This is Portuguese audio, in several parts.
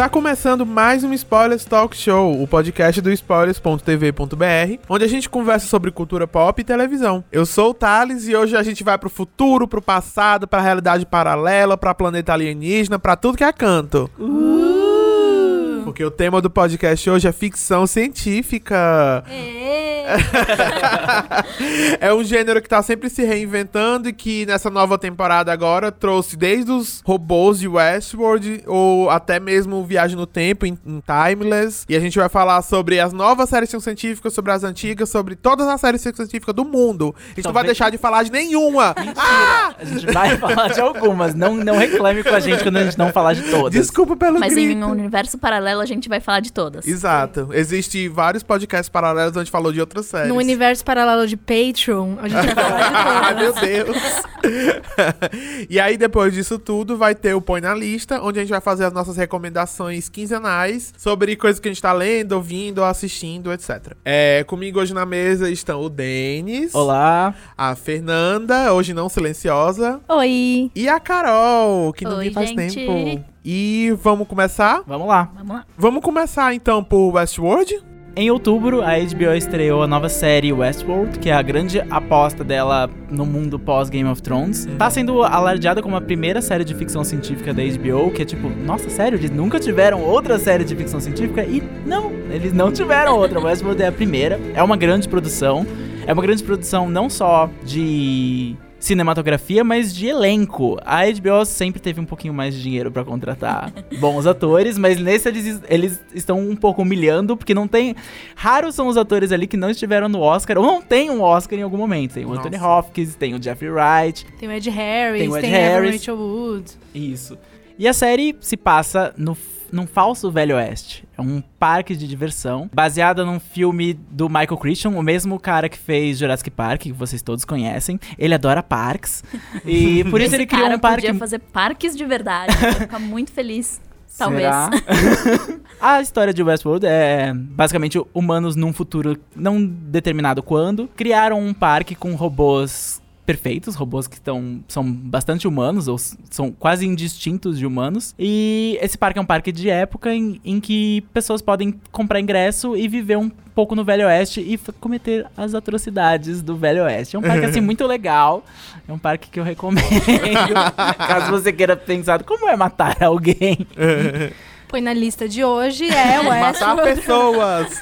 Está começando mais um Spoilers Talk Show, o podcast do spoilers.tv.br, onde a gente conversa sobre cultura pop e televisão. Eu sou o Thales e hoje a gente vai pro futuro, pro passado, pra realidade paralela, pra planeta alienígena, pra tudo que é canto. Uh! Porque o tema do podcast hoje é ficção científica. É. é um gênero que tá sempre se reinventando e que nessa nova temporada agora trouxe desde os robôs de Westworld ou até mesmo Viagem no Tempo em, em Timeless. E a gente vai falar sobre as novas séries de ficção científica, sobre as antigas, sobre todas as séries de ficção científica do mundo. A gente não vai deixar de falar de nenhuma. Mentira! A gente vai falar de algumas. Não, não reclame com a gente quando a gente não falar de todas. Desculpa pelo Mas grito. em um universo paralelo a gente vai falar de todas. Exato. Existem vários podcasts paralelos onde a gente falou de outras séries. No universo paralelo de Patreon, a gente vai falar de Ah, todas. meu Deus. e aí, depois disso tudo, vai ter o Põe na Lista, onde a gente vai fazer as nossas recomendações quinzenais sobre coisas que a gente tá lendo, ouvindo, assistindo, etc. É, comigo hoje na mesa estão o Denis, Olá. a Fernanda, hoje não silenciosa, Oi. e a Carol, que não Oi, vem faz gente. tempo. E vamos começar? Vamos lá. Vamos lá. Vamos começar então por Westworld? Em outubro, a HBO estreou a nova série Westworld, que é a grande aposta dela no mundo pós-Game of Thrones. Tá sendo alardeada como a primeira série de ficção científica da HBO, que é tipo, nossa, sério, eles nunca tiveram outra série de ficção científica? E não, eles não tiveram outra. Westworld é a primeira. É uma grande produção. É uma grande produção não só de cinematografia, mas de elenco. A HBO sempre teve um pouquinho mais de dinheiro pra contratar bons atores, mas nesse eles, eles estão um pouco humilhando, porque não tem. Raros são os atores ali que não estiveram no Oscar, ou não tem um Oscar em algum momento. Tem o Anthony Nossa. Hopkins, tem o Jeffrey Wright, Tem o Ed Harris, Tem tem, o Ed Evan Harris. Rachel Wood. isso. E a série se passa no num falso Velho Oeste. É um parque de diversão, baseada num filme do Michael Crichton, o mesmo cara que fez Jurassic Park, que vocês todos conhecem. Ele adora parques. E por isso Esse ele criou um parque podia fazer parques de verdade. Eu ia ficar muito feliz. Talvez. A história de Westworld é basicamente humanos num futuro não determinado quando criaram um parque com robôs perfeitos, robôs que estão são bastante humanos ou são quase indistintos de humanos. E esse parque é um parque de época em, em que pessoas podem comprar ingresso e viver um pouco no Velho Oeste e cometer as atrocidades do Velho Oeste. É um parque assim muito legal. É um parque que eu recomendo. caso você queira pensar como é matar alguém. Põe na lista de hoje, é o Matar pessoas.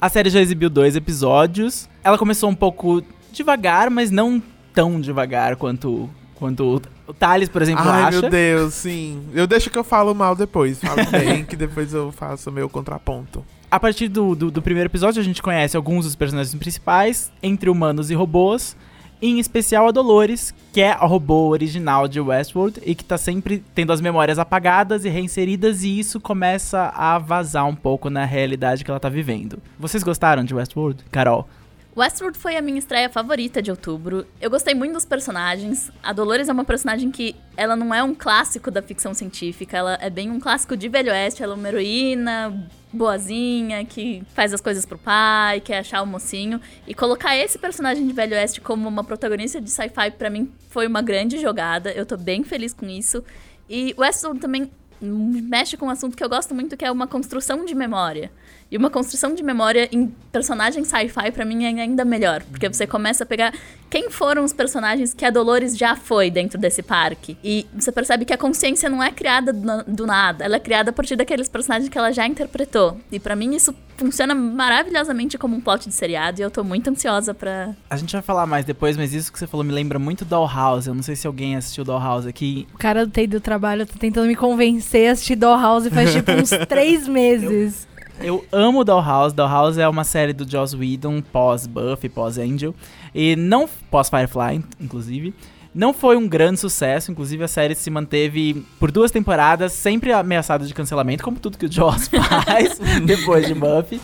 A série já exibiu dois episódios. Ela começou um pouco devagar, mas não tão devagar quanto, quanto o Thales, por exemplo, Ai, acha. meu Deus, sim. Eu deixo que eu falo mal depois. Falo bem, que depois eu faço o meu contraponto. A partir do, do, do primeiro episódio, a gente conhece alguns dos personagens principais, entre humanos e robôs. Em especial a Dolores, que é a robô original de Westworld e que tá sempre tendo as memórias apagadas e reinseridas, e isso começa a vazar um pouco na realidade que ela tá vivendo. Vocês gostaram de Westworld, Carol? Westworld foi a minha estreia favorita de outubro. Eu gostei muito dos personagens. A Dolores é uma personagem que ela não é um clássico da ficção científica, ela é bem um clássico de Velho Oeste. Ela é uma heroína boazinha, que faz as coisas pro pai, quer achar o mocinho. E colocar esse personagem de Velho Oeste como uma protagonista de sci-fi, pra mim, foi uma grande jogada. Eu tô bem feliz com isso. E Westworld também mexe com um assunto que eu gosto muito, que é uma construção de memória. E uma construção de memória em personagem sci-fi, pra mim, é ainda melhor. Porque você começa a pegar quem foram os personagens que a Dolores já foi dentro desse parque. E você percebe que a consciência não é criada do, do nada. Ela é criada a partir daqueles personagens que ela já interpretou. E pra mim, isso funciona maravilhosamente como um plot de seriado. E eu tô muito ansiosa pra... A gente vai falar mais depois, mas isso que você falou me lembra muito Dollhouse. Eu não sei se alguém assistiu Dollhouse aqui. O cara do TI do trabalho tá tentando me convencer a assistir Dollhouse faz tipo uns três meses. Eu amo Dollhouse. Dollhouse é uma série do Joss Whedon, pós-Buffy, pós-Angel. E não... Pós-Firefly, inclusive. Não foi um grande sucesso, inclusive a série se manteve por duas temporadas, sempre ameaçada de cancelamento, como tudo que o Joss faz depois de Buffy.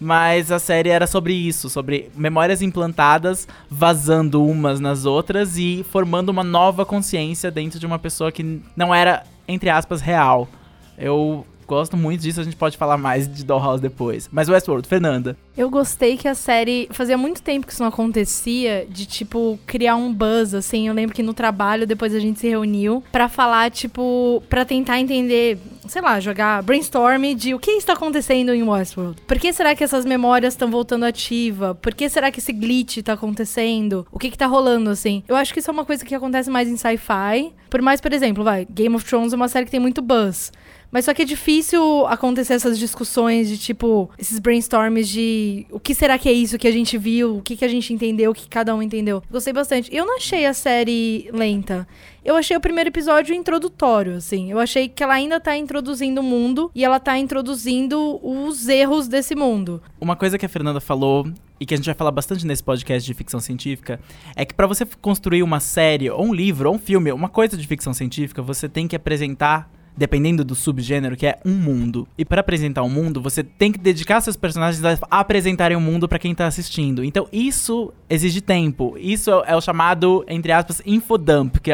Mas a série era sobre isso, sobre memórias implantadas, vazando umas nas outras e formando uma nova consciência dentro de uma pessoa que não era, entre aspas, real. Eu gosto muito disso, a gente pode falar mais de Dollhouse depois. Mas Westworld, Fernanda. Eu gostei que a série. Fazia muito tempo que isso não acontecia, de tipo, criar um buzz, assim. Eu lembro que no trabalho, depois a gente se reuniu pra falar, tipo, pra tentar entender, sei lá, jogar brainstorm de o que está acontecendo em Westworld. Por que será que essas memórias estão voltando ativa? Por que será que esse glitch tá acontecendo? O que que tá rolando, assim? Eu acho que isso é uma coisa que acontece mais em sci-fi. Por mais, por exemplo, vai, Game of Thrones é uma série que tem muito buzz. Mas só que é difícil acontecer essas discussões de tipo, esses brainstorms de o que será que é isso que a gente viu, o que, que a gente entendeu, o que cada um entendeu. Gostei bastante. Eu não achei a série lenta. Eu achei o primeiro episódio introdutório, assim. Eu achei que ela ainda tá introduzindo o mundo e ela tá introduzindo os erros desse mundo. Uma coisa que a Fernanda falou e que a gente vai falar bastante nesse podcast de ficção científica é que pra você construir uma série, ou um livro, ou um filme, uma coisa de ficção científica, você tem que apresentar dependendo do subgênero, que é um mundo. E para apresentar um mundo, você tem que dedicar seus personagens a apresentarem o um mundo para quem tá assistindo. Então isso exige tempo. Isso é o chamado, entre aspas, infodump, que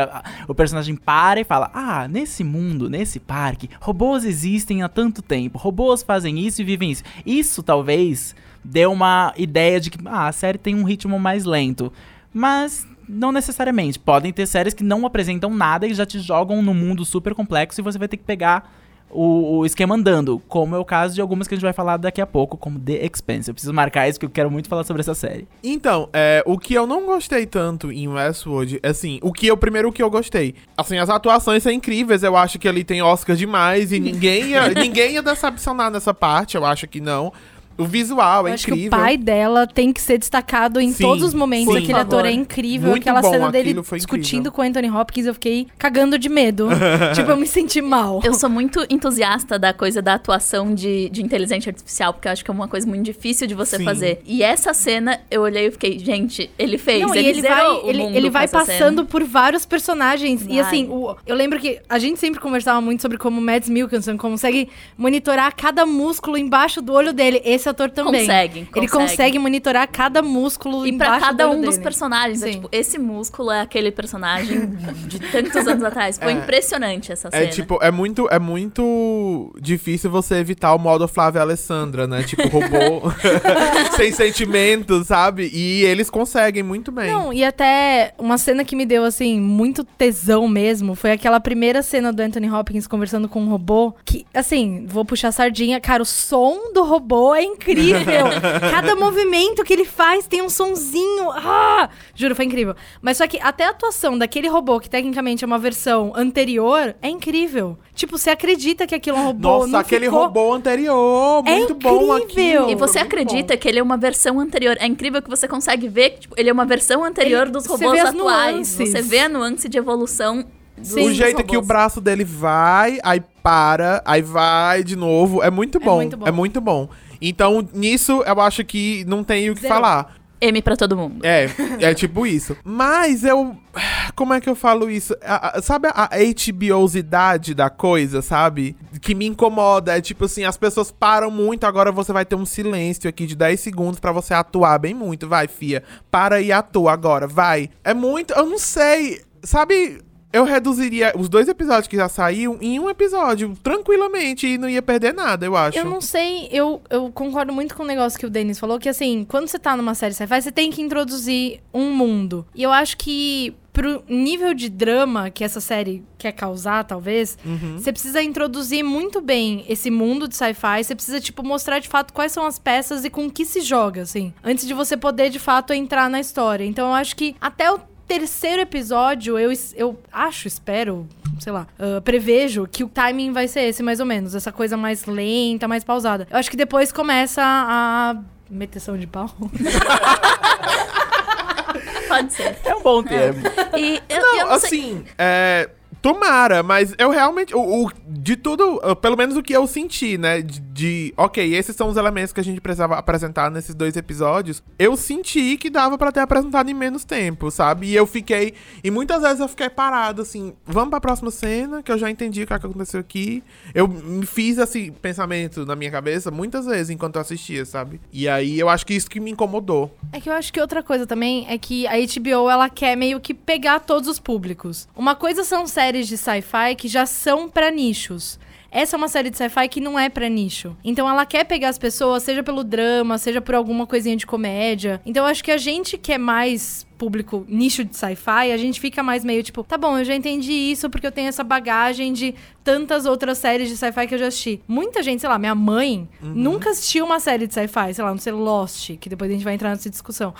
o personagem para e fala: "Ah, nesse mundo, nesse parque, robôs existem há tanto tempo. Robôs fazem isso e vivem isso". Isso talvez dê uma ideia de que ah, a série tem um ritmo mais lento. Mas não necessariamente. Podem ter séries que não apresentam nada e já te jogam no mundo super complexo e você vai ter que pegar o, o, esquema andando, como é o caso de algumas que a gente vai falar daqui a pouco, como The Expanse. Eu preciso marcar isso que eu quero muito falar sobre essa série. Então, é, o que eu não gostei tanto em Westworld, assim, o que eu primeiro o que eu gostei, assim, as atuações são incríveis, eu acho que ali tem Oscar demais e ninguém ia, ninguém ia decepcionar nessa parte, eu acho que não. O visual é Eu acho incrível. que o pai dela tem que ser destacado em Sim, todos os momentos. sim. Aquele ator é incrível. Muito Aquela bom, cena dele discutindo com o Anthony Hopkins, eu fiquei cagando de medo. tipo, eu me senti mal. Eu sou muito entusiasta da coisa da atuação de, de inteligência artificial, porque eu acho que é uma coisa muito difícil de você Sim. fazer. E essa cena, eu olhei e fiquei, gente, ele fez. Não, ele e ele zerou vai, o ele, mundo ele vai essa passando cena. por vários personagens. E Vai. assim, o- eu lembro que a gente sempre conversava muito sobre como o Mads Mikkelsen consegue monitorar cada músculo embaixo do olho dele. Esse ator também. Consegue, Ele consegue. consegue monitorar cada músculo E pra cada um dos dele. personagens. É, Sim. tipo, esse músculo é aquele personagem de tantos anos atrás. Foi É. impressionante essa cena. É tipo, é muito, é muito difícil você evitar o modo Flávia Alessandra, né? Tipo, robô sem sentimentos, sabe? E eles conseguem muito bem. Não, e até uma cena que me deu, assim, muito tesão mesmo, foi aquela primeira cena do Anthony Hopkins conversando com um robô, que, assim, vou puxar a sardinha, cara, o som do robô é incrível. Cada movimento que ele faz tem um sonzinho. Ah! Juro, foi incrível. Mas só que até a atuação daquele robô, que tecnicamente é uma versão anterior, é incrível. Tipo, você acredita que aquilo é um robô. Nossa, não aquele ficou... robô anterior, É muito bom incrível. aquilo. E você acredita que ele é uma versão anterior. É incrível que você consegue ver que tipo, ele é uma versão anterior Ele- dos você robôs vê as atuais. nuances. Você vê a nuance de evolução bom. O jeito que o braço dele vai, aí para, aí vai de novo, é muito bom. muito bom. É muito bom. Então, nisso, eu acho que não tem o que Zero. falar. M pra todo mundo. É, é tipo isso. Mas eu. Como é que eu falo isso? A- a- sabe a HBOsidade da coisa, sabe? Que me incomoda. É tipo assim, as pessoas param muito, agora você vai ter um silêncio aqui de 10 segundos pra você atuar bem muito. Vai, fia. Para e atua agora, vai. É muito. Eu não sei. Sabe. Eu reduziria os dois episódios que já saíram em um episódio, tranquilamente, e não ia perder nada, eu acho. Eu não sei, eu, eu concordo muito com o negócio que o Denis falou, que assim, quando você tá numa série sci-fi, você tem que introduzir um mundo. E eu acho que pro nível de drama que essa série quer causar, talvez, Uhum. você precisa introduzir muito bem esse mundo de sci-fi, você precisa, tipo, mostrar de fato quais são as peças e com que se joga, assim, antes de você poder, de fato, entrar na história. Então eu acho que até o terceiro episódio, eu, eu acho, espero, sei lá, ah, prevejo que o timing vai ser esse, mais ou menos. Essa coisa mais lenta, mais pausada. Eu acho que depois começa a. Meteção de pau. Pode ser. É um bom termo. E eu, Não, eu não sei. assim, é. Tomara, mas eu realmente. O, o- de tudo, pelo menos o que eu senti, né? de- de, ok, esses são os elementos que a gente precisava apresentar nesses dois episódios, eu senti que dava pra ter apresentado em menos tempo, sabe? E eu fiquei, e muitas vezes eu fiquei parado, assim, vamos pra próxima cena, que eu já entendi o que aconteceu aqui. Eu me fiz, assim, pensamento na minha cabeça muitas vezes enquanto eu assistia, sabe? E aí eu acho que isso que me incomodou. É que eu acho que outra coisa também é que a HBO ela quer meio que pegar todos os públicos. Uma coisa são séries de sci-fi que já são pra nichos. Essa é uma série de sci-fi que não é pra nicho. Então ela quer pegar as pessoas, seja pelo drama, seja por alguma coisinha de comédia. Então eu acho que a gente que é mais público nicho de sci-fi, a gente fica mais meio tipo, tá bom, eu já entendi isso porque eu tenho essa bagagem de tantas outras séries de sci-fi que eu já assisti. Muita gente, sei lá, minha mãe nunca assistiu uma série de sci-fi, sei lá, não sei, Lost, que depois a gente vai entrar nessa discussão.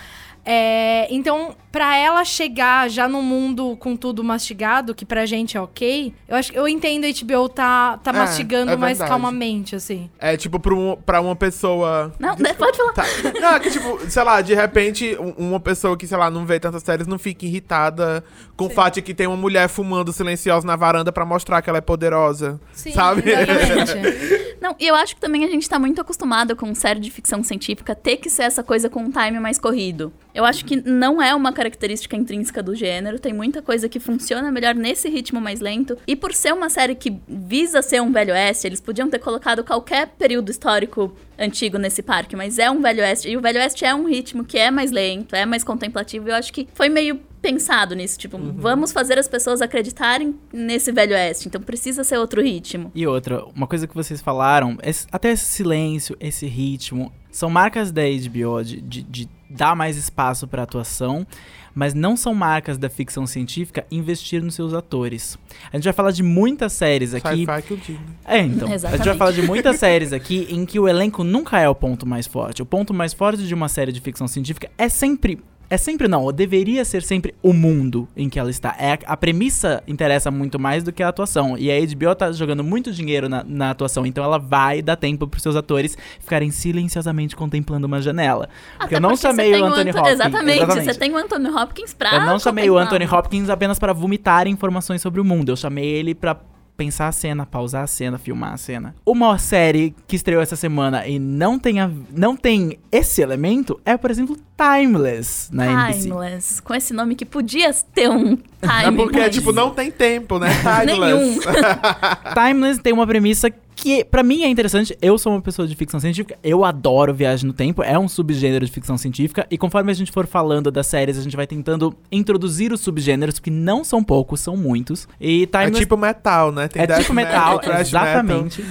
É, então, pra ela chegar já no mundo com tudo mastigado, que pra gente é ok, eu acho que eu entendo a HBO tá, tá É, mastigando é mais calmamente, assim. É tipo pra, um, pra uma pessoa. Não, né, pode falar. Tá. Não, é que, tipo, sei lá, de repente, um- uma pessoa que, sei lá, não vê tantas séries não fica irritada com o fato de que tem uma mulher fumando silenciosa na varanda pra mostrar que ela é poderosa. Sim, Sabe? Não, e eu acho que também a gente tá muito acostumado com série de ficção científica ter que ser essa coisa com um time mais corrido. Eu acho que não é uma característica intrínseca do gênero, tem muita coisa que funciona melhor nesse ritmo mais lento. E por ser uma série que visa ser um velho oeste, eles podiam ter colocado qualquer período histórico antigo nesse parque, mas é um velho oeste. E o velho oeste é um ritmo que é mais lento, é mais contemplativo. e Eu acho que foi meio pensado nisso, tipo, vamos fazer as pessoas acreditarem nesse velho oeste, então precisa ser outro ritmo. E outra, uma coisa que vocês falaram, esse- até esse silêncio, esse ritmo, são marcas da HBO de, de, de dar mais espaço pra atuação, mas não são marcas da ficção científica investir nos seus atores. A gente vai falar de muitas séries aqui. Sci-fi que eu digo. É, então. A gente vai Exatamente. falar de muitas séries aqui em que o elenco nunca é o ponto mais forte. O ponto mais forte de uma série de ficção científica é sempre. É sempre não, deveria ser sempre o mundo em que ela está. É, a- premissa interessa muito mais do que a atuação. E a HBO tá jogando muito dinheiro na, na atuação, então ela vai dar tempo pros seus atores ficarem silenciosamente contemplando uma janela. Porque Até eu não porque chamei o Anthony Anto- Hopkins. Exatamente, você tem o Anthony Hopkins pra. Eu não chamei o. Anthony Hopkins apenas para vomitar informações sobre o mundo. Eu chamei ele pra pensar a cena, pausar a cena, filmar a cena. Uma série que estreou essa semana e não tem, a- não tem esse elemento é, por exemplo, Timeless na NBC. Timeless. Com esse nome que podia ter um É time. porque, tipo, não tem tempo, né? Nenhum. Timeless. Timeless tem uma premissa que, pra mim, é interessante. Eu sou uma pessoa de ficção científica, eu adoro viagem no tempo, é um subgênero de ficção científica, e conforme a gente for falando das séries, a gente vai tentando introduzir os subgêneros, que não são poucos, são muitos. E É Timeless tipo metal, né? Tem é tipo metal, metal. exatamente.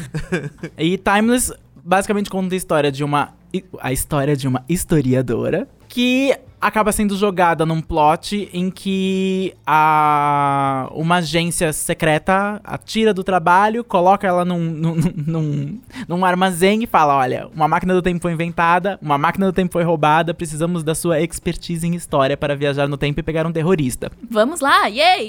e Timeless basicamente conta a história de uma a história de uma historiadora que acaba sendo jogada num plot em que a uma agência secreta a tira do trabalho, coloca ela num, num, num, num armazém e fala: olha, uma máquina do tempo foi inventada, uma máquina do tempo foi roubada, precisamos da sua expertise em história para viajar no tempo e pegar um terrorista. Vamos lá, yay!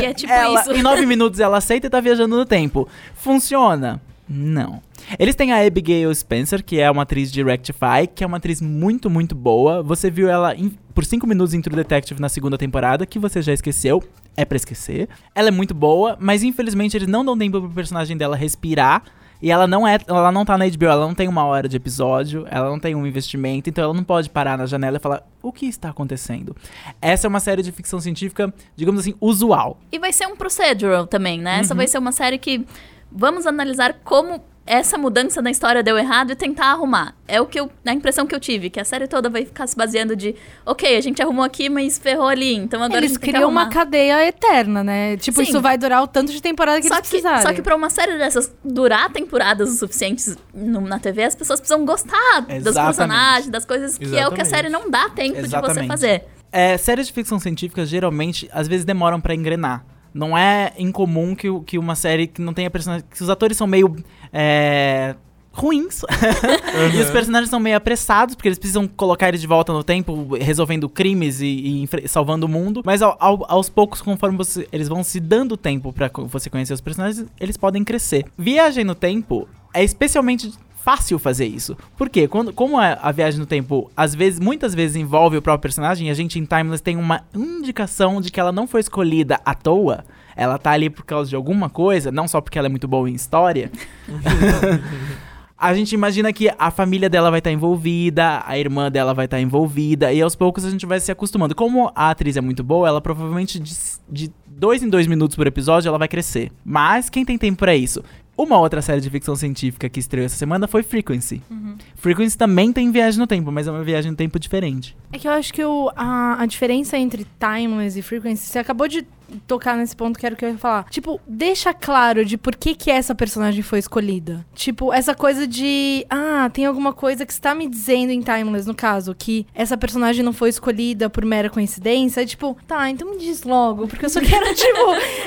E é tipo Ela, isso. em nove minutos ela aceita e tá viajando no tempo. Funciona? Não. Eles têm a Abigail Spencer, que é uma atriz de Rectify, que é uma atriz muito, muito boa. Você viu ela em- por cinco minutos em True Detective na segunda temporada, que você já esqueceu. É pra esquecer. Ela é muito boa, mas infelizmente eles não dão tempo pro personagem dela respirar. E ela não é, ela não tá na HBO, ela não tem uma hora de episódio, ela não tem um investimento, então ela não pode parar na janela e falar o que está acontecendo. Essa é uma série de ficção científica, digamos assim, usual. E vai ser um procedural também, né? Uhum. Essa vai ser uma série que vamos analisar como essa mudança na história deu errado e tentar arrumar. É o que eu, a impressão que eu tive, que a série toda vai ficar se baseando de, ok, a gente arrumou aqui, mas ferrou ali, então agora a Eles criam uma cadeia eterna, né? Tipo, Sim. isso vai durar o tanto de temporada que Só eles que, precisarem. só que pra uma série dessas durar temporadas o suficientes no- na TV, as pessoas precisam gostar dos Exatamente. personagens, das coisas que é o que a Exatamente. série não dá tempo de você Exatamente. fazer. É, séries de ficção científica geralmente, às vezes, demoram pra engrenar. Não é incomum que, que uma série que não tenha personagens. que os atores são meio. É, ruins. e os personagens são meio apressados, porque eles precisam colocar eles de volta no tempo, resolvendo crimes e, e salvando o mundo. Mas ao- ao- aos poucos, conforme você- eles vão se dando tempo pra co- você conhecer os personagens, eles podem crescer. Viagem no tempo é especialmente fácil fazer isso. Por quê? Quando, como a, a viagem no tempo, às vezes, muitas vezes envolve o próprio personagem, a gente em Timeless tem uma indicação de que ela não foi escolhida à toa. Ela tá ali por causa de alguma coisa, não só porque ela é muito boa em história. a gente imagina que a família dela vai estar envolvida, a irmã dela vai estar envolvida, e aos poucos a gente vai se acostumando. Como a atriz é muito boa, ela provavelmente de, de dois em dois minutos por episódio ela vai crescer. Mas quem tem tempo pra isso? Uma outra série de ficção científica que estreou essa semana foi Frequency. Frequency também tem viagem no tempo, mas é uma viagem no tempo diferente. É que eu acho que o, a, a diferença entre timeless e frequency, você acabou de tocar nesse ponto que era o que eu ia falar. Tipo, deixa claro de por que que essa personagem foi escolhida. Tipo, essa coisa de, ah, tem alguma coisa que está me dizendo em Timeless, no caso, que essa personagem não foi escolhida por mera coincidência. É tipo, tá, então me diz logo, porque eu só quero, tipo,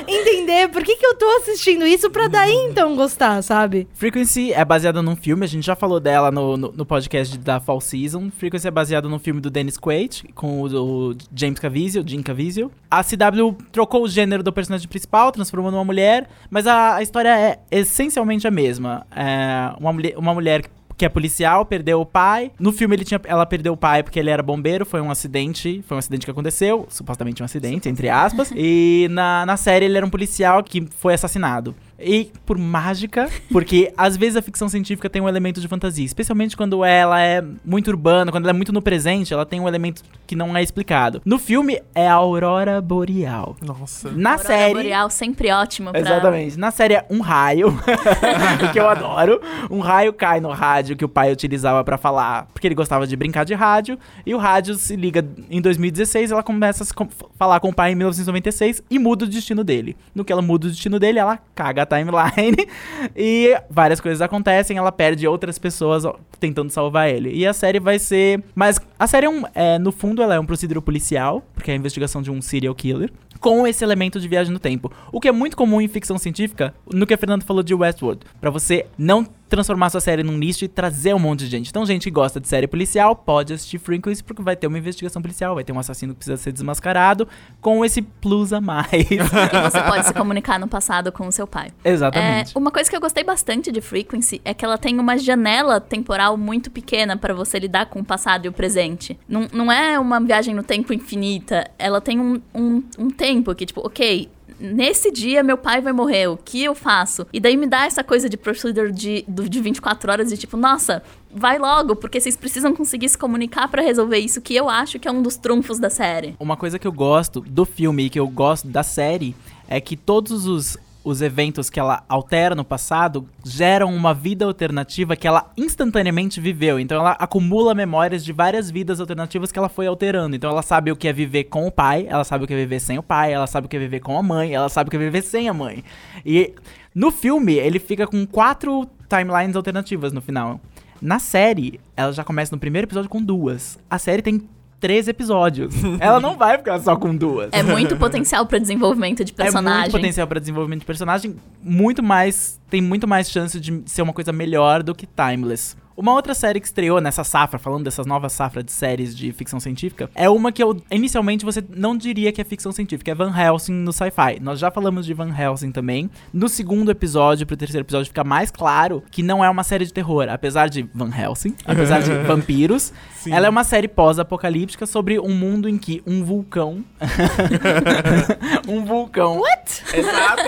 entender por que que eu tô assistindo isso pra daí então gostar, sabe? Frequency é baseada num filme, a gente já falou dela no, no, no podcast da Fall Season. Frequency é baseada num filme do Dennis Quaid, com o, o James Caviezel, Jim Caviezel. A CW trocou o gênero do personagem principal, transformou numa mulher, mas a, a história é essencialmente a mesma. É uma, mulher, uma mulher que é policial, perdeu o pai. No filme ele tinha, ela perdeu o pai porque ele era bombeiro, foi um acidente, foi um acidente que aconteceu, supostamente um acidente, entre aspas. E na, na série ele era um policial que foi assassinado. E por mágica, porque às vezes a ficção científica tem um elemento de fantasia, especialmente quando ela é muito urbana, quando ela é muito no presente, ela tem um elemento que não é explicado. No filme é a aurora boreal. Nossa. Na Aurora série Boreal sempre ótimo pra... Exatamente. Na série é um raio, que eu adoro. Um raio cai no rádio que o pai utilizava pra falar, porque ele gostava de brincar de rádio. E o rádio se liga em 2016, ela começa a se com- falar com o pai em 1996 e muda o destino dele. No que ela muda o destino dele, ela caga timeline e várias coisas acontecem. Ela perde outras pessoas tentando salvar ele. E a série vai ser. Mas a série é um. é, no fundo, ela é um procedimento policial, porque é a investigação de um serial killer com esse elemento de viagem no tempo. O que é muito comum em ficção científica, no que a Fernanda falou de Westworld, Pra você não transformar sua série num lixo e trazer um monte de gente. Então, gente que gosta de série policial pode assistir Frequency porque vai ter uma investigação policial, vai ter um assassino que precisa ser desmascarado com esse plus a mais. E você pode se comunicar no passado com o seu pai. Exatamente. É, uma coisa que eu gostei bastante de Frequency é que ela tem uma janela temporal muito pequena pra você lidar com o passado e o presente. Não, não é uma viagem no tempo infinita. Ela tem um, um, um tempo que, tipo, ok. Nesse dia, meu pai vai morrer, o que eu faço? E daí me dá essa coisa de procedure de, de 24 horas de tipo, nossa, vai logo, porque vocês precisam conseguir se comunicar pra resolver isso, que eu acho que é um dos trunfos da série. Uma coisa que eu gosto do filme e que eu gosto da série é que todos os, os eventos que ela altera no passado geram uma vida alternativa que ela instantaneamente viveu. Então ela acumula memórias de várias vidas alternativas que ela foi alterando. Então ela sabe o que é viver com o pai, ela sabe o que é viver sem o pai, ela sabe o que é viver com a mãe, ela sabe o que é viver sem a mãe. E no filme ele fica com quatro timelines alternativas no final. Na série, ela já começa no primeiro episódio com duas. A série tem três episódios. ela não vai ficar só com duas. É muito potencial pra desenvolvimento de É muito personagem. potencial para desenvolvimento de personagem, muito mais, tem muito mais chance de ser uma coisa melhor do que Timeless. Uma outra série que estreou nessa safra, falando dessas novas safras de séries de ficção científica, é uma que eu, inicialmente você não diria que é ficção científica, é Van Helsing no sci-fi. Nós já falamos de Van Helsing também. No segundo episódio, pro terceiro episódio, fica mais claro que não é uma série de terror, apesar de Van Helsing, apesar de vampiros. Sim. Ela é uma série pós-apocalíptica sobre um mundo em que um vulcão. um vulcão. What? Exato.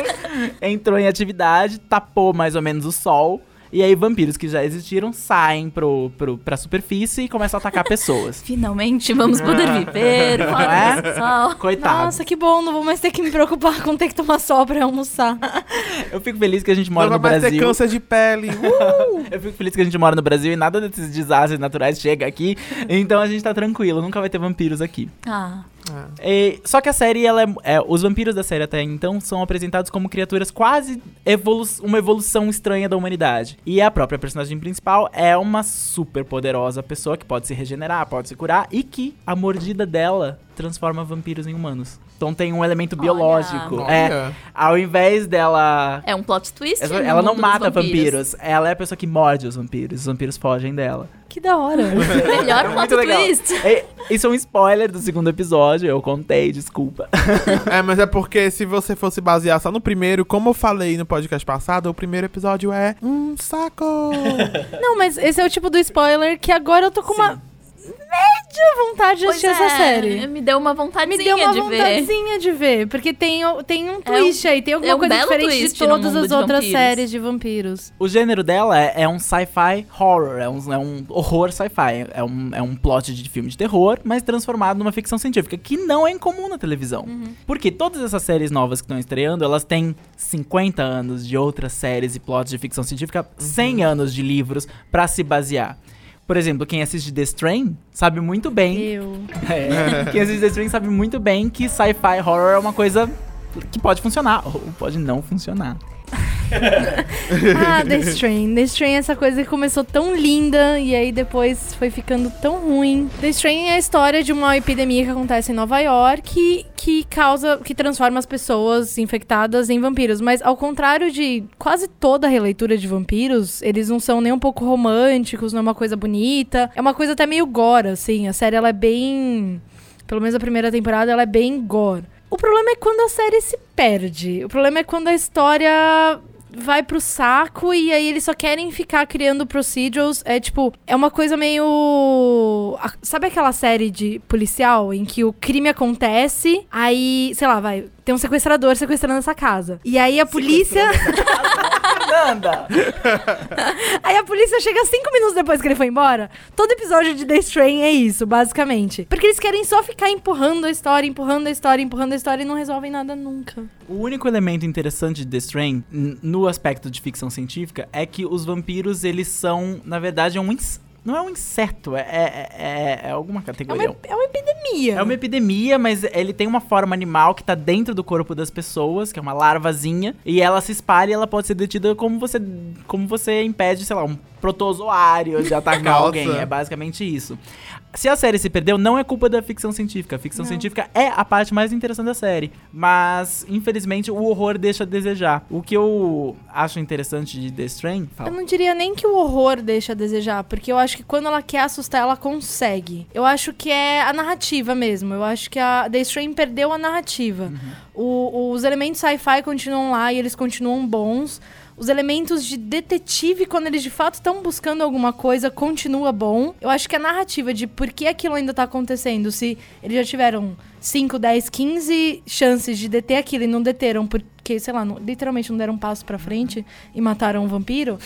Entrou em atividade, tapou mais ou menos o sol. E aí, vampiros que já existiram saem pro, pro, pra superfície e começam a atacar pessoas. Finalmente vamos poder viver Não fora é? sol. Coitado. Nossa, que bom, não vou mais ter que me preocupar com ter que tomar sol pra almoçar. Eu fico feliz que a gente mora Não no vai mais ter Brasil. câncer de pele. Uh! Eu fico feliz que a gente mora no Brasil e nada desses desastres naturais chega aqui. Então a gente tá tranquilo, nunca vai ter vampiros aqui. Ah, E- só que a série, ela é, é- os vampiros da série até então são apresentados como criaturas quase evolu uma evolução estranha da humanidade. E a própria personagem principal é uma super poderosa pessoa que pode se regenerar, pode se curar e que a mordida dela transforma vampiros em humanos. Então tem um elemento Olha. biológico. É, Olha. ao invés dela é um plot twist. ela, ela não mata vampiros. ela é a pessoa que morde os vampiros. Os vampiros fogem dela. Que da hora. Melhor plot Muito legal. twist. E- Isso é um spoiler do segundo episódio, eu contei, desculpa. É, mas é porque se você fosse basear só no primeiro, como eu falei no podcast passado, o primeiro episódio é um saco. Não, mas esse é o tipo do spoiler que agora eu tô com uma média vontade de Pois assistir essa é, série. Me deu uma vontadezinha Me deu uma de ver. vontadezinha de ver, porque tem, tem um twist aí, tem alguma é um coisa diferente de todas as de outras vampiros. séries de vampiros. O gênero dela é, é um sci-fi horror, é um, é um horror sci-fi. É um, é um plot de filme de terror, mas transformado numa ficção científica, que não é incomum na televisão. Porque todas essas séries novas que estão estreando, elas têm 50 anos de outras séries e plots de ficção científica, 100 anos de livros pra se basear. Por exemplo, quem assiste The Strain sabe muito bem Eu. É. Quem assiste The Strain sabe muito bem que sci-fi horror é uma coisa que pode funcionar ou pode não funcionar. Ah, The Strain. The Strain é essa coisa que começou tão linda e aí depois foi ficando tão ruim. The Strain é a história de uma epidemia que acontece em Nova York que causa, que transforma as pessoas infectadas em vampiros. Mas ao contrário de quase toda a releitura de vampiros, eles não são nem um pouco românticos, não é uma coisa bonita. É uma coisa até meio gore, assim. A série ela é bem. Pelo menos a primeira temporada ela é bem gore. O problema é quando a série se perde. O problema é quando a história vai pro saco e aí eles só querem ficar criando procedurals. É tipo, é uma coisa meio. Sabe aquela série de policial em que o crime acontece, aí, sei lá, vai, tem um sequestrador sequestrando essa casa. E aí a polícia. Nanda! Aí a polícia chega cinco minutos depois que ele foi embora. Todo episódio de The Strain é isso, basicamente. Porque eles querem só ficar empurrando a história, empurrando a história, empurrando a história e não resolvem nada nunca. O único elemento interessante de The Strain, no aspecto de ficção científica, é que os vampiros, eles são, na verdade, um ins- não é um inseto, é, é, é- é alguma É categoria. uma, é uma epidemia. É uma epidemia, mas ele tem uma forma animal que tá dentro do corpo das pessoas, que é uma larvazinha, e ela se espalha e ela pode ser detida como você, como você impede, sei lá, um protozoário de atacar Nossa. alguém. É basicamente isso. Se a série se perdeu, não é culpa da ficção científica. A ficção científica é a parte mais interessante da série. Mas, infelizmente, o horror deixa a desejar. O que eu acho interessante de The Strain... Eu Fala. não diria nem que o horror deixa a desejar, porque eu acho que quando ela quer assustar, ela consegue. Eu acho que é a narrativa mesmo. Eu acho que a The Strain perdeu a narrativa. O- os elementos sci-fi continuam lá e eles continuam bons. Os elementos de detetive, quando eles de fato estão buscando alguma coisa, continua bom. Eu acho que a narrativa de por que aquilo ainda tá acontecendo, se eles já tiveram 5, 10, 15 chances de deter aquilo e não deteram porque, sei lá, não- literalmente não deram um passo pra frente e mataram um vampiro,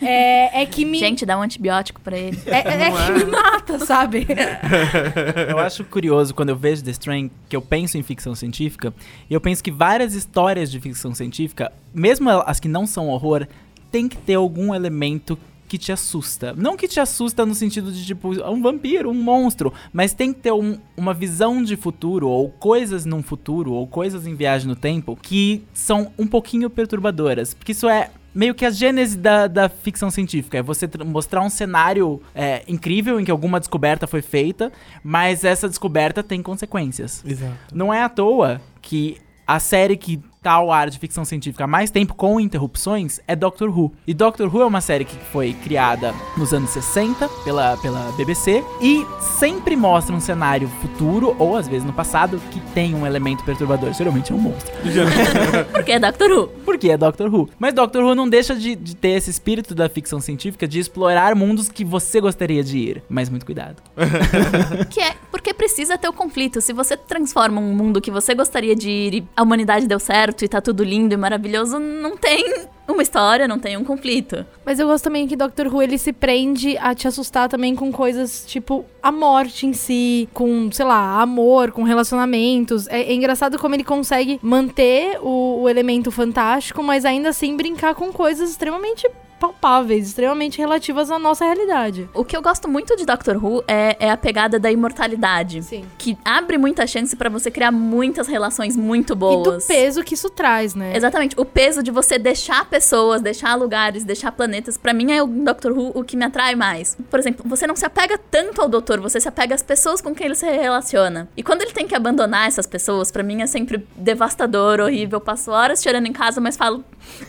é, é que me. Gente, dá um antibiótico pra ele. é, é- é que me mata, sabe? Eu acho curioso quando eu vejo The Strain, que eu penso em ficção científica, e eu penso que várias histórias de ficção científica, mesmo as que não são horror, tem que ter algum elemento que te assusta. Não que te assusta no sentido de, tipo, um vampiro, um monstro, mas tem que ter um- uma visão de futuro, ou coisas num futuro, ou coisas em viagem no tempo, que são um pouquinho perturbadoras. Porque isso é meio que a gênese da, da ficção científica. É você tra- mostrar um cenário é, incrível em que alguma descoberta foi feita, mas essa descoberta tem consequências. Exato. Não é à toa que a série que ao ar de ficção científica há mais tempo com interrupções é Doctor Who. E Doctor Who é uma série que foi criada nos anos 60 pela, pela BBC e sempre mostra um cenário futuro ou às vezes no passado que tem um elemento perturbador. Geralmente é um monstro. Porque é Doctor Who. Porque é Doctor Who. Mas Doctor Who não deixa de, de ter esse espírito da ficção científica de explorar mundos que você gostaria de ir. Mas muito cuidado. Que é porque precisa ter o conflito. Se você transforma um mundo que você gostaria de ir e a humanidade deu certo e tá tudo lindo e maravilhoso, não tem uma história, não tem um conflito. Mas eu gosto também que Doctor Who ele se prende a te assustar também com coisas tipo a morte em si, com, sei lá, amor, com relacionamentos. É, é engraçado como ele consegue manter o, o elemento fantástico, mas ainda assim brincar com coisas extremamente palpáveis, extremamente relativas à nossa realidade. O que eu gosto muito de Doctor Who é, é a pegada da imortalidade. Sim. Que abre muita chance pra você criar muitas relações muito E do boas. peso que isso traz, né? Exatamente. O peso de você deixar pessoas, deixar lugares, deixar planetas, pra mim é o Doctor Who o que me atrai mais. Por exemplo, você não se apega tanto ao doutor, você se apega às pessoas com quem ele se relaciona. E quando ele tem que abandonar essas pessoas, pra mim é sempre devastador, horrível. Eu passo horas chorando em casa, mas falo,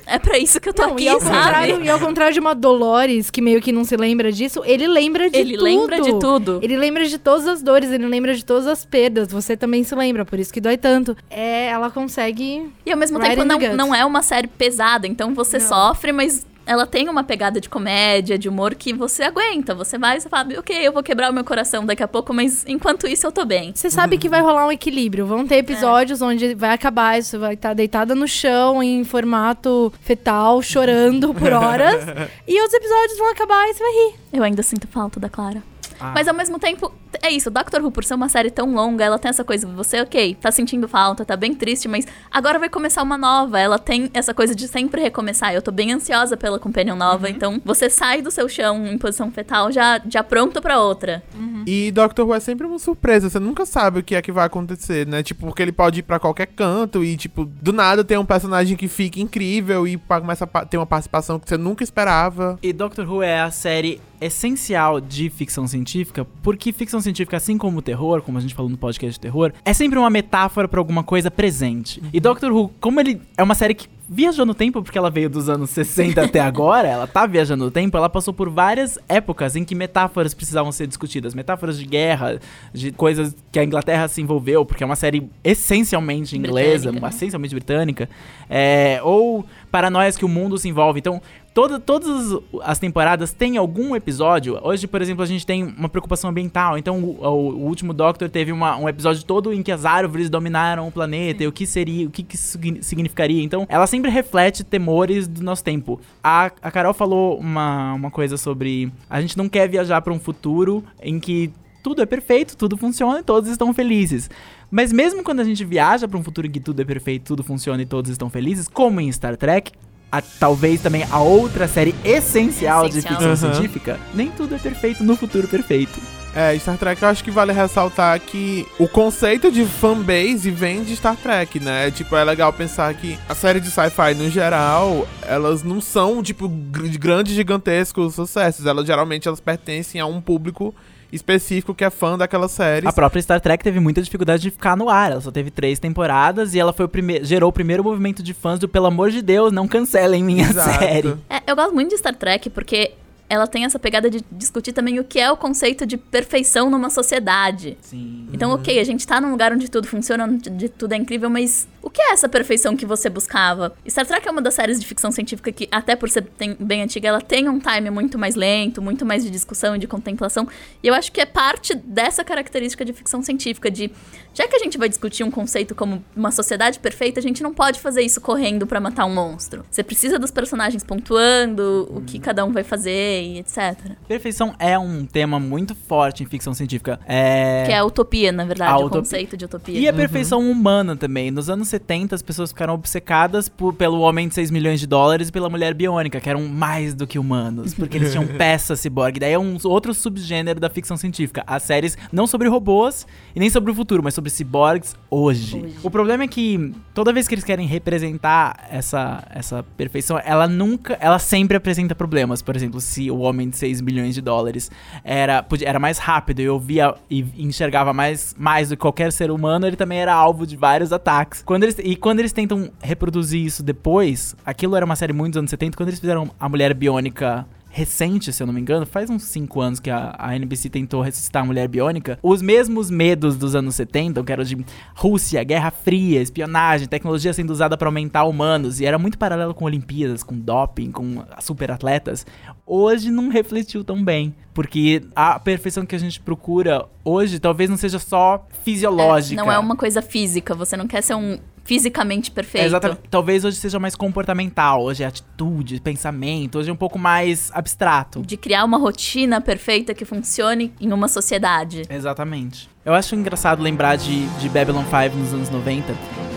é pra isso que eu tô Não, aqui, e, ao sabe? e ao contrário de uma Dolores, que meio que não se lembra disso, ele lembra de Ele tudo. lembra de tudo. Ele lembra de todas as dores, ele lembra de todas as perdas. Você também se lembra, por isso que dói tanto. É, ela consegue. E ao mesmo tempo não, não é uma série pesada, então você Não. sofre, mas ela tem uma pegada de comédia, de humor que você aguenta. Você vai e você fala, ok, eu vou quebrar o meu coração daqui a pouco, mas enquanto isso eu tô bem. Você sabe que vai rolar um equilíbrio. Vão ter episódios onde vai acabar isso, vai estar deitada no chão em formato fetal, chorando por horas. e outros episódios vão acabar e você vai rir. Eu ainda sinto falta da Clara. Ah. Mas ao mesmo tempo, é isso, Doctor Who, por ser uma série tão longa, ela tem essa coisa, você, ok, tá sentindo falta, tá bem triste, mas agora vai começar uma nova. Ela tem essa coisa de sempre recomeçar. Eu tô bem ansiosa pela Companion nova, então você sai do seu chão em posição fetal já, já pronto pra outra. E Doctor Who é sempre uma surpresa, você nunca sabe o que é que vai acontecer, né? Tipo, porque ele pode ir pra qualquer canto e, tipo, do nada tem um personagem que fica incrível e começa a ter uma participação que você nunca esperava. E Doctor Who é a série essencial de ficção científica, porque ficção científica, assim como o terror, como a gente falou no podcast de terror, é sempre uma metáfora pra alguma coisa presente. E Doctor Who, como ele é uma série que viajou no tempo, porque ela veio dos anos 60 até agora, ela tá viajando no tempo, ela passou por várias épocas em que metáforas precisavam ser discutidas, metáforas de guerra, de coisas que a Inglaterra se envolveu, porque é uma série essencialmente inglesa, Britânica, né? essencialmente britânica, é, ou paranoias que o mundo se envolve. Então, toda, todas as temporadas têm algum episódio. Hoje, por exemplo, a gente tem uma preocupação ambiental. Então, o, o- o último Doctor teve uma- um episódio todo em que as árvores dominaram o planeta e o que seria, o que, que significaria. Então, ela sempre reflete temores do nosso tempo. A, a Carol falou uma, uma coisa sobre a gente não quer viajar para um futuro em que tudo é perfeito, tudo funciona e todos estão felizes. Mas mesmo quando a gente viaja para um futuro em que tudo é perfeito, tudo funciona e todos estão felizes, como em Star Trek, a- talvez também a outra série essencial, de Essencial. ficção Aham. científica, nem tudo é perfeito no futuro perfeito. É, Star Trek eu acho que vale ressaltar que o conceito de fanbase vem de Star Trek, né? Tipo, é legal pensar que a série de sci-fi no geral, elas não são, tipo, gr- grandes, gigantescos sucessos. Elas geralmente elas pertencem a um público específico que é fã daquela série. A própria Star Trek teve muita dificuldade de ficar no ar. Ela só teve três temporadas e ela foi o primeiro, gerou o primeiro movimento de fãs do pelo amor de Deus, não cancelem minha Exato. série. É, eu gosto muito de Star Trek porque ela tem essa pegada de discutir também o que é o conceito de perfeição numa sociedade. Sim. Então, ok, a gente tá num lugar onde tudo funciona, onde de tudo é incrível, mas o que é essa perfeição que você buscava? Star Trek é uma das séries de ficção científica que, até por ser bem antiga, ela tem um time muito mais lento, muito mais de discussão e de contemplação. E eu acho que é parte dessa característica de ficção científica, de já que a gente vai discutir um conceito como uma sociedade perfeita, a gente não pode fazer isso correndo pra matar um monstro. Você precisa dos personagens pontuando o que cada um vai fazer e etc. Perfeição é um tema muito forte em ficção científica. É... Que é a utopia, na verdade, A o utopia. conceito de utopia. E a perfeição humana também. Nos anos 70, as pessoas ficaram obcecadas por- pelo homem de 6 milhões de dólares e pela mulher biônica, que eram mais do que humanos, porque eles tinham peças ciborgue. Daí é um outro subgênero da ficção científica. As séries não sobre robôs e nem sobre o futuro, mas sobre ciborgues hoje. Hoje. O problema é que toda vez que eles querem representar essa, essa perfeição, ela nunca, ela sempre apresenta problemas. Por exemplo, se o homem de 6 bilhões de dólares era, podia- era mais rápido e eu via e enxergava mais, mais do que qualquer ser humano, ele também era alvo de vários ataques. Quando eles, e quando eles tentam reproduzir isso depois, aquilo era uma série muito dos anos 70, quando eles fizeram a mulher biônica recente, se eu não me engano, faz uns 5 anos que a, a NBC tentou ressuscitar a mulher biônica. Os mesmos medos dos anos 70, que eram de Rússia, Guerra Fria, espionagem, tecnologia sendo usada para aumentar humanos, e era muito paralelo com Olimpíadas, com doping, com super atletas, hoje não refletiu tão bem. Porque a perfeição que a gente procura hoje talvez não seja só fisiológica. É, não é uma coisa física, você não quer ser um fisicamente perfeito. É, exatamente. Talvez hoje seja mais comportamental, hoje é atitude, pensamento, hoje é um pouco mais abstrato. De criar uma rotina perfeita que funcione em uma sociedade. Exatamente. Eu acho engraçado lembrar de, de Babylon 5 nos anos 90,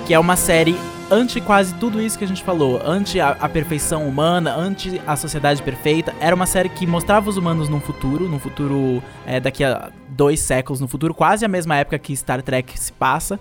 que é uma série anti quase tudo isso que a gente falou, anti a, a perfeição humana, anti a sociedade perfeita. Era uma série que mostrava os humanos num futuro, num futuro é, daqui a dois séculos no futuro, quase a mesma época que Star Trek se passa,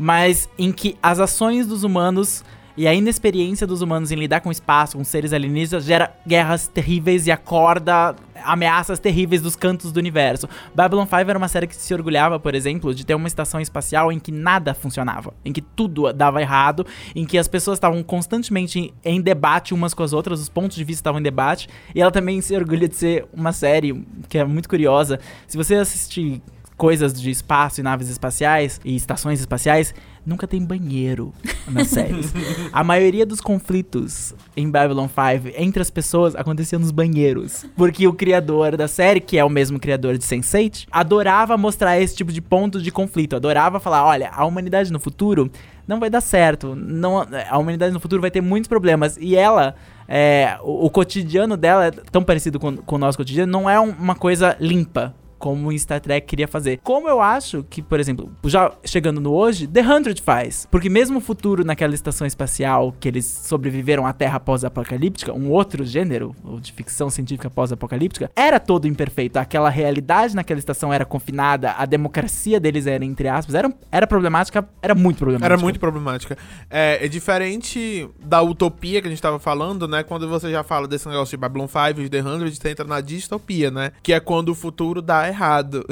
mas em que as ações dos humanos e a inexperiência dos humanos em lidar com o espaço, com seres alienígenas, gera guerras terríveis e acorda ameaças terríveis dos cantos do universo. Babylon 5 era uma série que se orgulhava, por exemplo, de ter uma estação espacial em que nada funcionava, em que tudo dava errado, em que as pessoas estavam constantemente em debate umas com as outras, os pontos de vista estavam em debate, e ela também se orgulha de ser uma série que é muito curiosa. Se você assistir coisas de espaço e naves espaciais e estações espaciais, nunca tem banheiro nas séries. A maioria dos conflitos em Babylon 5 entre as pessoas acontecia nos banheiros. Porque o criador da série, que é o mesmo criador de Sense8, adorava mostrar esse tipo de ponto de conflito. Adorava falar: olha, a humanidade no futuro não vai dar certo. Não, a humanidade no futuro vai ter muitos problemas. E ela. É, o, o cotidiano dela é tão parecido com, com o nosso cotidiano, não é um- uma coisa limpa como Star Trek queria fazer. Como eu acho que, por exemplo, já chegando no hoje, The Hundred faz. Porque mesmo o futuro naquela estação espacial que eles sobreviveram à Terra pós-apocalíptica, um outro gênero de ficção científica pós-apocalíptica, era todo imperfeito. Aquela realidade naquela estação era confinada, a democracia deles era, entre aspas, era, era problemática, era muito problemática. Era muito problemática. É, é diferente da utopia que a gente tava falando, né? Quando você já fala desse negócio de Babylon 5, de The 100, você entra na distopia, né? Que é quando o futuro dá errado.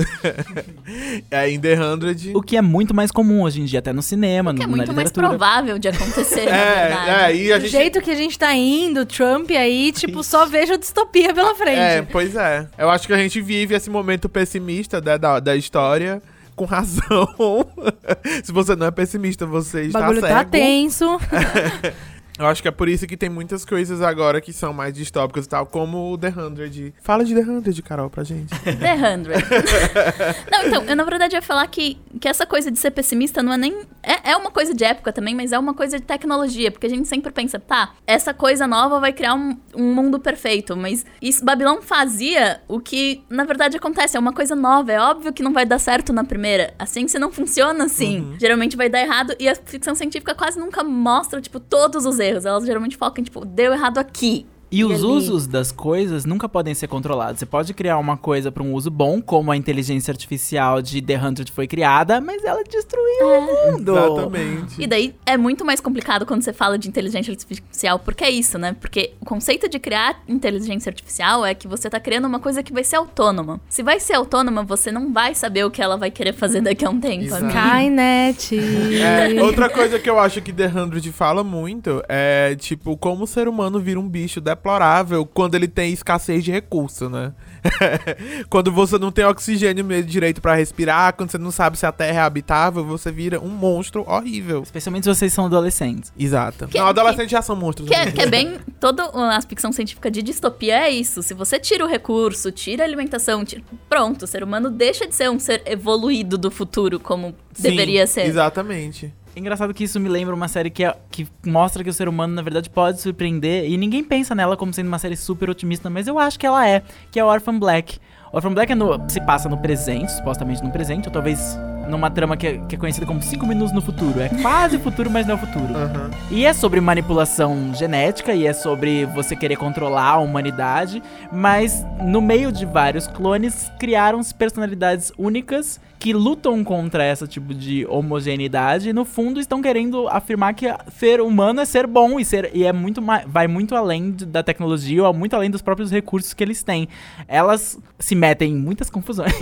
é, em The 100... O que é muito mais comum hoje em dia, até no cinema, Que é no, na muito mais provável de acontecer, na É, verdade. é, e a Do gente... jeito que a gente tá indo, Trump aí, tipo, só vejo distopia pela frente. É, pois é. Eu acho que a gente vive esse momento pessimista né, da, da história com razão. Se você não é pessimista, você o está bagulho cego. tá tenso. Eu acho que é por isso que tem muitas coisas agora que são mais distópicas e tal, como o The 100. Fala de The 100, Carol, pra gente. The 100. não, então, eu na verdade ia falar que, que essa coisa de ser pessimista não é nem. É, é uma coisa de época também, mas é uma coisa de tecnologia. Porque a gente sempre pensa, tá, essa coisa nova vai criar um, um mundo perfeito. Mas isso, Babilão fazia o que na verdade acontece. É uma coisa nova. É óbvio que não vai dar certo na primeira. A ciência não funciona assim. Geralmente vai dar errado. E a ficção científica quase nunca mostra, tipo, todos os erros. Elas geralmente focam, tipo, deu errado aqui. E os ali. usos das coisas nunca podem ser controlados. Você pode criar uma coisa para um uso bom, como a inteligência artificial de The Hundred foi criada, mas ela destruiu o mundo. Exatamente. E daí é muito mais complicado quando você fala de inteligência artificial, porque é isso, né? Porque o conceito de criar inteligência artificial é que você tá criando uma coisa que vai ser autônoma. Se vai ser autônoma, você não vai saber o que ela vai querer fazer daqui a um tempo. Exato. amigo. Skynet. É, outra coisa que eu acho que The 100 fala muito é, tipo, como o ser humano vira um bicho deplorável quando ele tem escassez de recurso, né? quando você não tem oxigênio mesmo direito pra respirar, quando você não sabe se a Terra é habitável, você vira um monstro horrível. Especialmente se vocês são adolescentes. Exato. Que- não, adolescentes já são monstros. Que é, né? que é bem. Toda a ficção científica de distopia é isso. Se você tira o recurso, tira a alimentação, tira- pronto, o ser humano deixa de ser um ser evoluído do futuro, como Sim, deveria ser. Exatamente. Engraçado que isso me lembra uma série que, é- que mostra que o ser humano, na verdade, pode surpreender. E ninguém pensa nela como sendo uma série super otimista, mas eu acho que ela é, que é Orphan Black. Orphan Black é no- se passa no presente, supostamente no presente, ou talvez numa trama que é, que é conhecida como 5 minutos no futuro. É quase futuro, mas não é o futuro. Aham. E é sobre manipulação genética e é sobre você querer controlar a humanidade, mas no meio de vários clones criaram-se personalidades únicas que lutam contra esse tipo de homogeneidade e no fundo estão querendo afirmar que ser humano é ser bom e ser e é muito vai muito além da tecnologia ou muito além dos próprios recursos que eles têm. Elas se metem em muitas confusões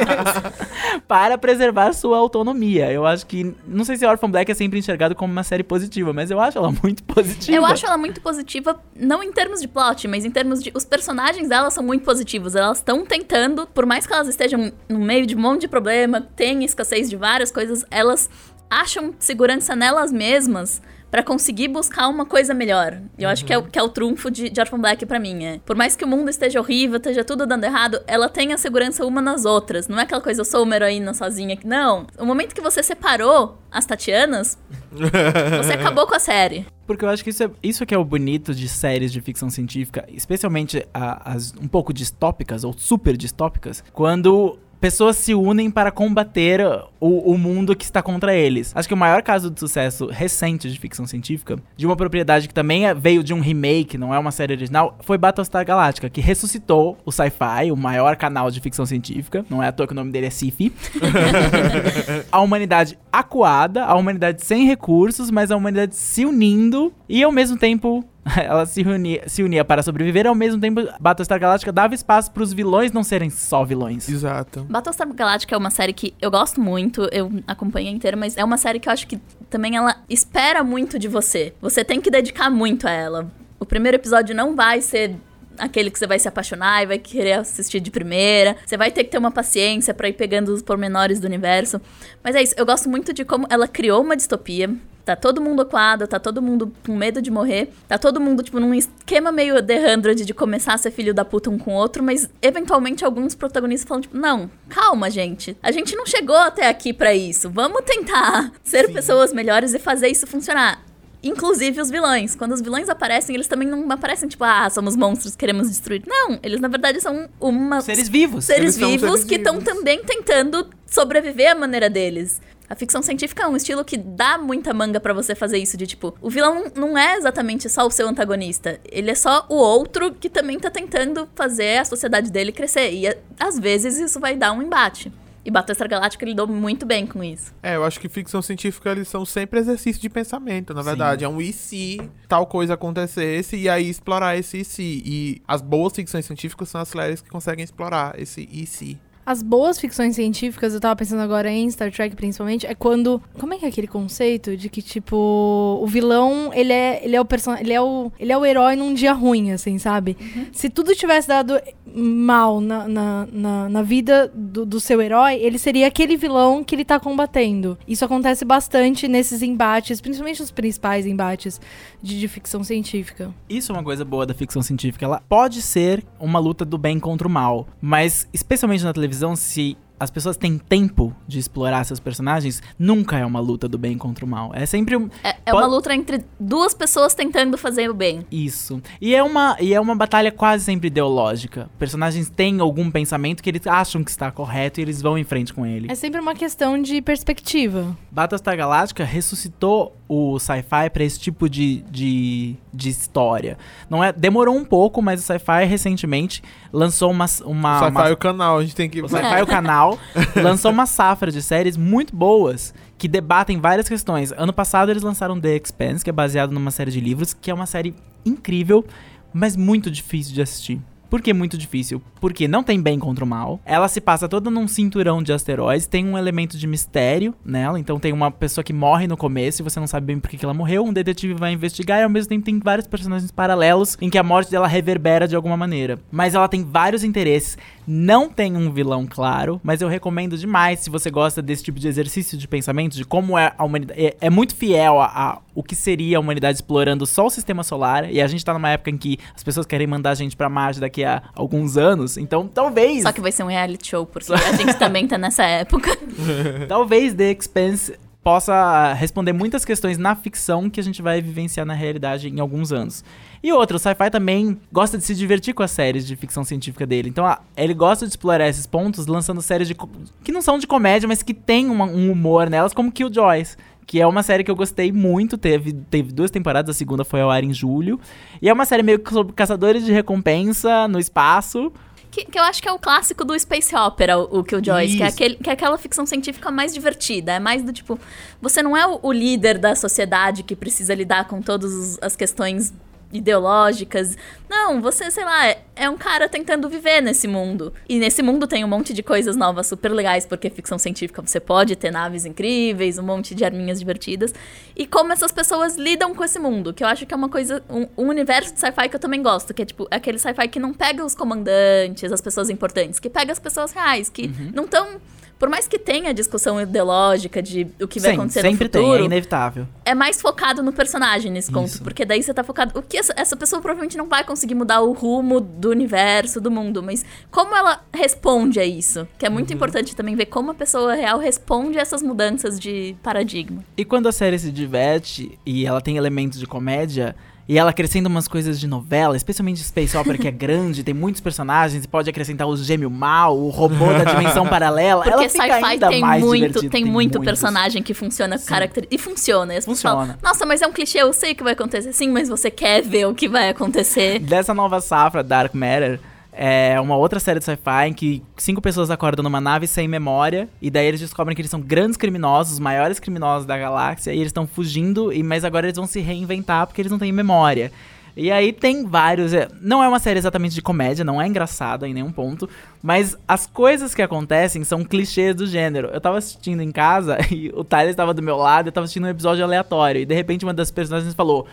para preservar sua autonomia. Eu acho que não sei se Orphan Black é sempre enxergado como uma série positiva, mas eu acho ela muito positiva. Eu acho ela muito positiva, não em termos de plot, mas em termos de. Os personagens dela são muito positivos. Elas estão tentando, por mais que elas estejam no meio de um monte de problema, tem escassez de várias coisas, elas acham segurança nelas mesmas pra conseguir buscar uma coisa melhor. Eu acho que é, o- que é o trunfo de, de Orphan Black pra mim. É. Por mais que o mundo esteja horrível, esteja tudo dando errado, ela tem a segurança uma nas outras. Não é aquela coisa, eu sou uma heroína sozinha. Não. O momento que você separou as Tatianas, você acabou com a série. Porque eu acho que isso é, isso que é o bonito de séries de ficção científica, especialmente a- as um pouco distópicas ou super distópicas, quando pessoas se unem para combater o, o mundo que está contra eles. Acho que o maior caso de sucesso recente de ficção científica, de uma propriedade que também é- veio de um remake, não é uma série original, foi Battlestar Galactica, que ressuscitou o sci-fi, o maior canal de ficção científica. Não é à toa que o nome dele é Sci-Fi. a humanidade acuada, a humanidade sem recursos, mas a humanidade se unindo e ao mesmo tempo ela se unia, se unia para sobreviver, ao mesmo tempo Battlestar Galactica dava espaço para os vilões não serem só vilões. Exato. Battlestar Galactica é uma série que eu gosto muito, eu acompanho inteira, mas é uma série que eu acho que também ela espera muito de você. Você tem que dedicar muito a ela. O primeiro episódio não vai ser aquele que você vai se apaixonar e vai querer assistir de primeira. Você vai ter que ter uma paciência pra ir pegando os pormenores do universo. Mas é isso, eu gosto muito de como ela criou uma distopia. Tá todo mundo coado, tá todo mundo com medo de morrer. Tá todo mundo, tipo, num esquema meio The Hundred de começar a ser filho da puta um com o outro, mas eventualmente alguns protagonistas falam, tipo, não, calma, gente. A gente não chegou até aqui pra isso. Vamos tentar ser pessoas melhores e fazer isso funcionar. Inclusive os vilões. Quando os vilões aparecem, eles também não aparecem, tipo, ah, somos monstros, queremos destruir. Não, eles na verdade são uma. Seres vivos. seres Eles vivos seres que estão também tentando sobreviver à maneira deles. A ficção científica é um estilo que dá muita manga pra você fazer isso, de tipo, o vilão não é exatamente só o seu antagonista, ele é só o outro que também tá tentando fazer a sociedade dele crescer. E às vezes isso vai dar um embate. E Battlestar Galactica lidou muito bem com isso. É, eu acho que ficção científica eles são sempre exercício de pensamento, na verdade. É um e se tal coisa acontecesse e aí explorar esse e se. E as boas ficções científicas são as séries que conseguem explorar esse e se. As boas ficções científicas, eu tava pensando agora em Star Trek principalmente, é quando. Como é que é aquele conceito de que, tipo, o vilão, ele é, ele é o person... ele é o Ele é o herói num dia ruim, assim, sabe? Se tudo tivesse dado mal na, na, na, na vida do, do seu herói, ele seria aquele vilão que ele tá combatendo. Isso acontece bastante nesses embates, principalmente os principais embates de, de ficção científica. Isso é uma coisa boa da ficção científica. Ela pode ser uma luta do bem contra o mal, mas especialmente na televisão, se as pessoas têm tempo de explorar seus personagens, nunca é uma luta do bem contra o mal. É sempre um, É, é Pode- uma luta entre duas pessoas tentando fazer o bem. Isso. E é uma e é uma batalha quase sempre ideológica. Personagens têm algum pensamento que eles acham que está correto e eles vão em frente com ele. É sempre uma questão de perspectiva. Battlestar Galactica ressuscitou o sci-fi para esse tipo de, de, de história. Não é, demorou um pouco, mas o sci-fi recentemente lançou uma uma, Sci-Fi uma é o canal, a gente tem que. o Sci-Fi, o canal, lançou uma safra de séries muito boas que debatem várias questões. Ano passado eles lançaram The Expanse, que é baseado numa série de livros, que é uma série incrível, mas muito difícil de assistir. Por que muito difícil? Porque não tem bem contra o mal. Ela se passa toda num cinturão de asteroides, tem um elemento de mistério nela. Então tem uma pessoa que morre no começo e você não sabe bem por que que ela morreu. Um detetive vai investigar e ao mesmo tempo tem vários personagens paralelos em que a morte dela reverbera de alguma maneira. Mas ela tem vários interesses. Não tem um vilão claro, mas eu recomendo demais se você gosta desse tipo de exercício de pensamento, de como é a humanidade. É, é muito fiel a, a o que seria a humanidade explorando só o sistema solar. E a gente tá numa época em que as pessoas querem mandar a gente pra Marte daqui a alguns anos. Então talvez. Só que vai ser um reality show, porque a gente também tá nessa época. Talvez The Expanse possa responder muitas questões na ficção que a gente vai vivenciar na realidade em alguns anos. E outro, o sci-fi também gosta de se divertir com as séries de ficção científica dele. Então, ah, ele gosta de explorar esses pontos lançando séries de que não são de comédia, mas que tem uma- um humor nelas, como Killjoys. Que é uma série que eu gostei muito, teve, teve duas temporadas, a segunda foi ao ar em julho. E é uma série meio que sobre caçadores de recompensa no espaço. Que, que eu acho que é o clássico do Space Opera, o, o Killjoys, que é, aquele, que é aquela ficção científica mais divertida. É mais do tipo, você não é o, o líder da sociedade que precisa lidar com todas as questões ideológicas. Não, você, sei lá, é, é um cara tentando viver nesse mundo. E nesse mundo tem um monte de coisas novas super legais, porque ficção científica você pode ter naves incríveis, um monte de arminhas divertidas. E como essas pessoas lidam com esse mundo, que eu acho que é uma coisa, um, um universo de sci-fi que eu também gosto, que é tipo aquele sci-fi que não pega os comandantes, as pessoas importantes, que pega as pessoas reais, que Uhum. não estão. Por mais que tenha discussão ideológica de o que vai Sim, acontecer sempre no futuro, tem, é inevitável. é mais focado no personagem nesse conto. Isso. Porque daí você tá focado. O que essa, essa pessoa provavelmente não vai conseguir mudar o rumo do universo, do mundo. Mas como ela responde a isso? Que é Uhum. muito importante também ver como a pessoa real responde a essas mudanças de paradigma. E quando a série se diverte e ela tem elementos de comédia, e ela acrescenta umas coisas de novela, especialmente Space Opera, que é grande, tem muitos personagens, e pode acrescentar o gêmeo mal, o robô da dimensão paralela. Porque sci-fi tem mais muito, divertido, tem muito muitos. personagem que funciona com caracter... E funciona. E as pessoas Funciona. falam, Nossa, mas é um clichê, eu sei o que vai acontecer. Sim, mas você quer ver o que vai acontecer. Dessa nova safra, Dark Matter, é uma outra série de sci-fi em que cinco pessoas acordam numa nave sem memória, e daí eles descobrem que eles são grandes criminosos, os maiores criminosos da galáxia, e eles estão fugindo, e mas agora eles vão se reinventar porque eles não têm memória. E aí tem vários. é, Não é uma série exatamente de comédia, não é engraçada em nenhum ponto. Mas as coisas que acontecem são clichês do gênero. Eu tava assistindo em casa e o Tyler estava do meu lado, eu tava assistindo um episódio aleatório. E de repente uma das personagens falou.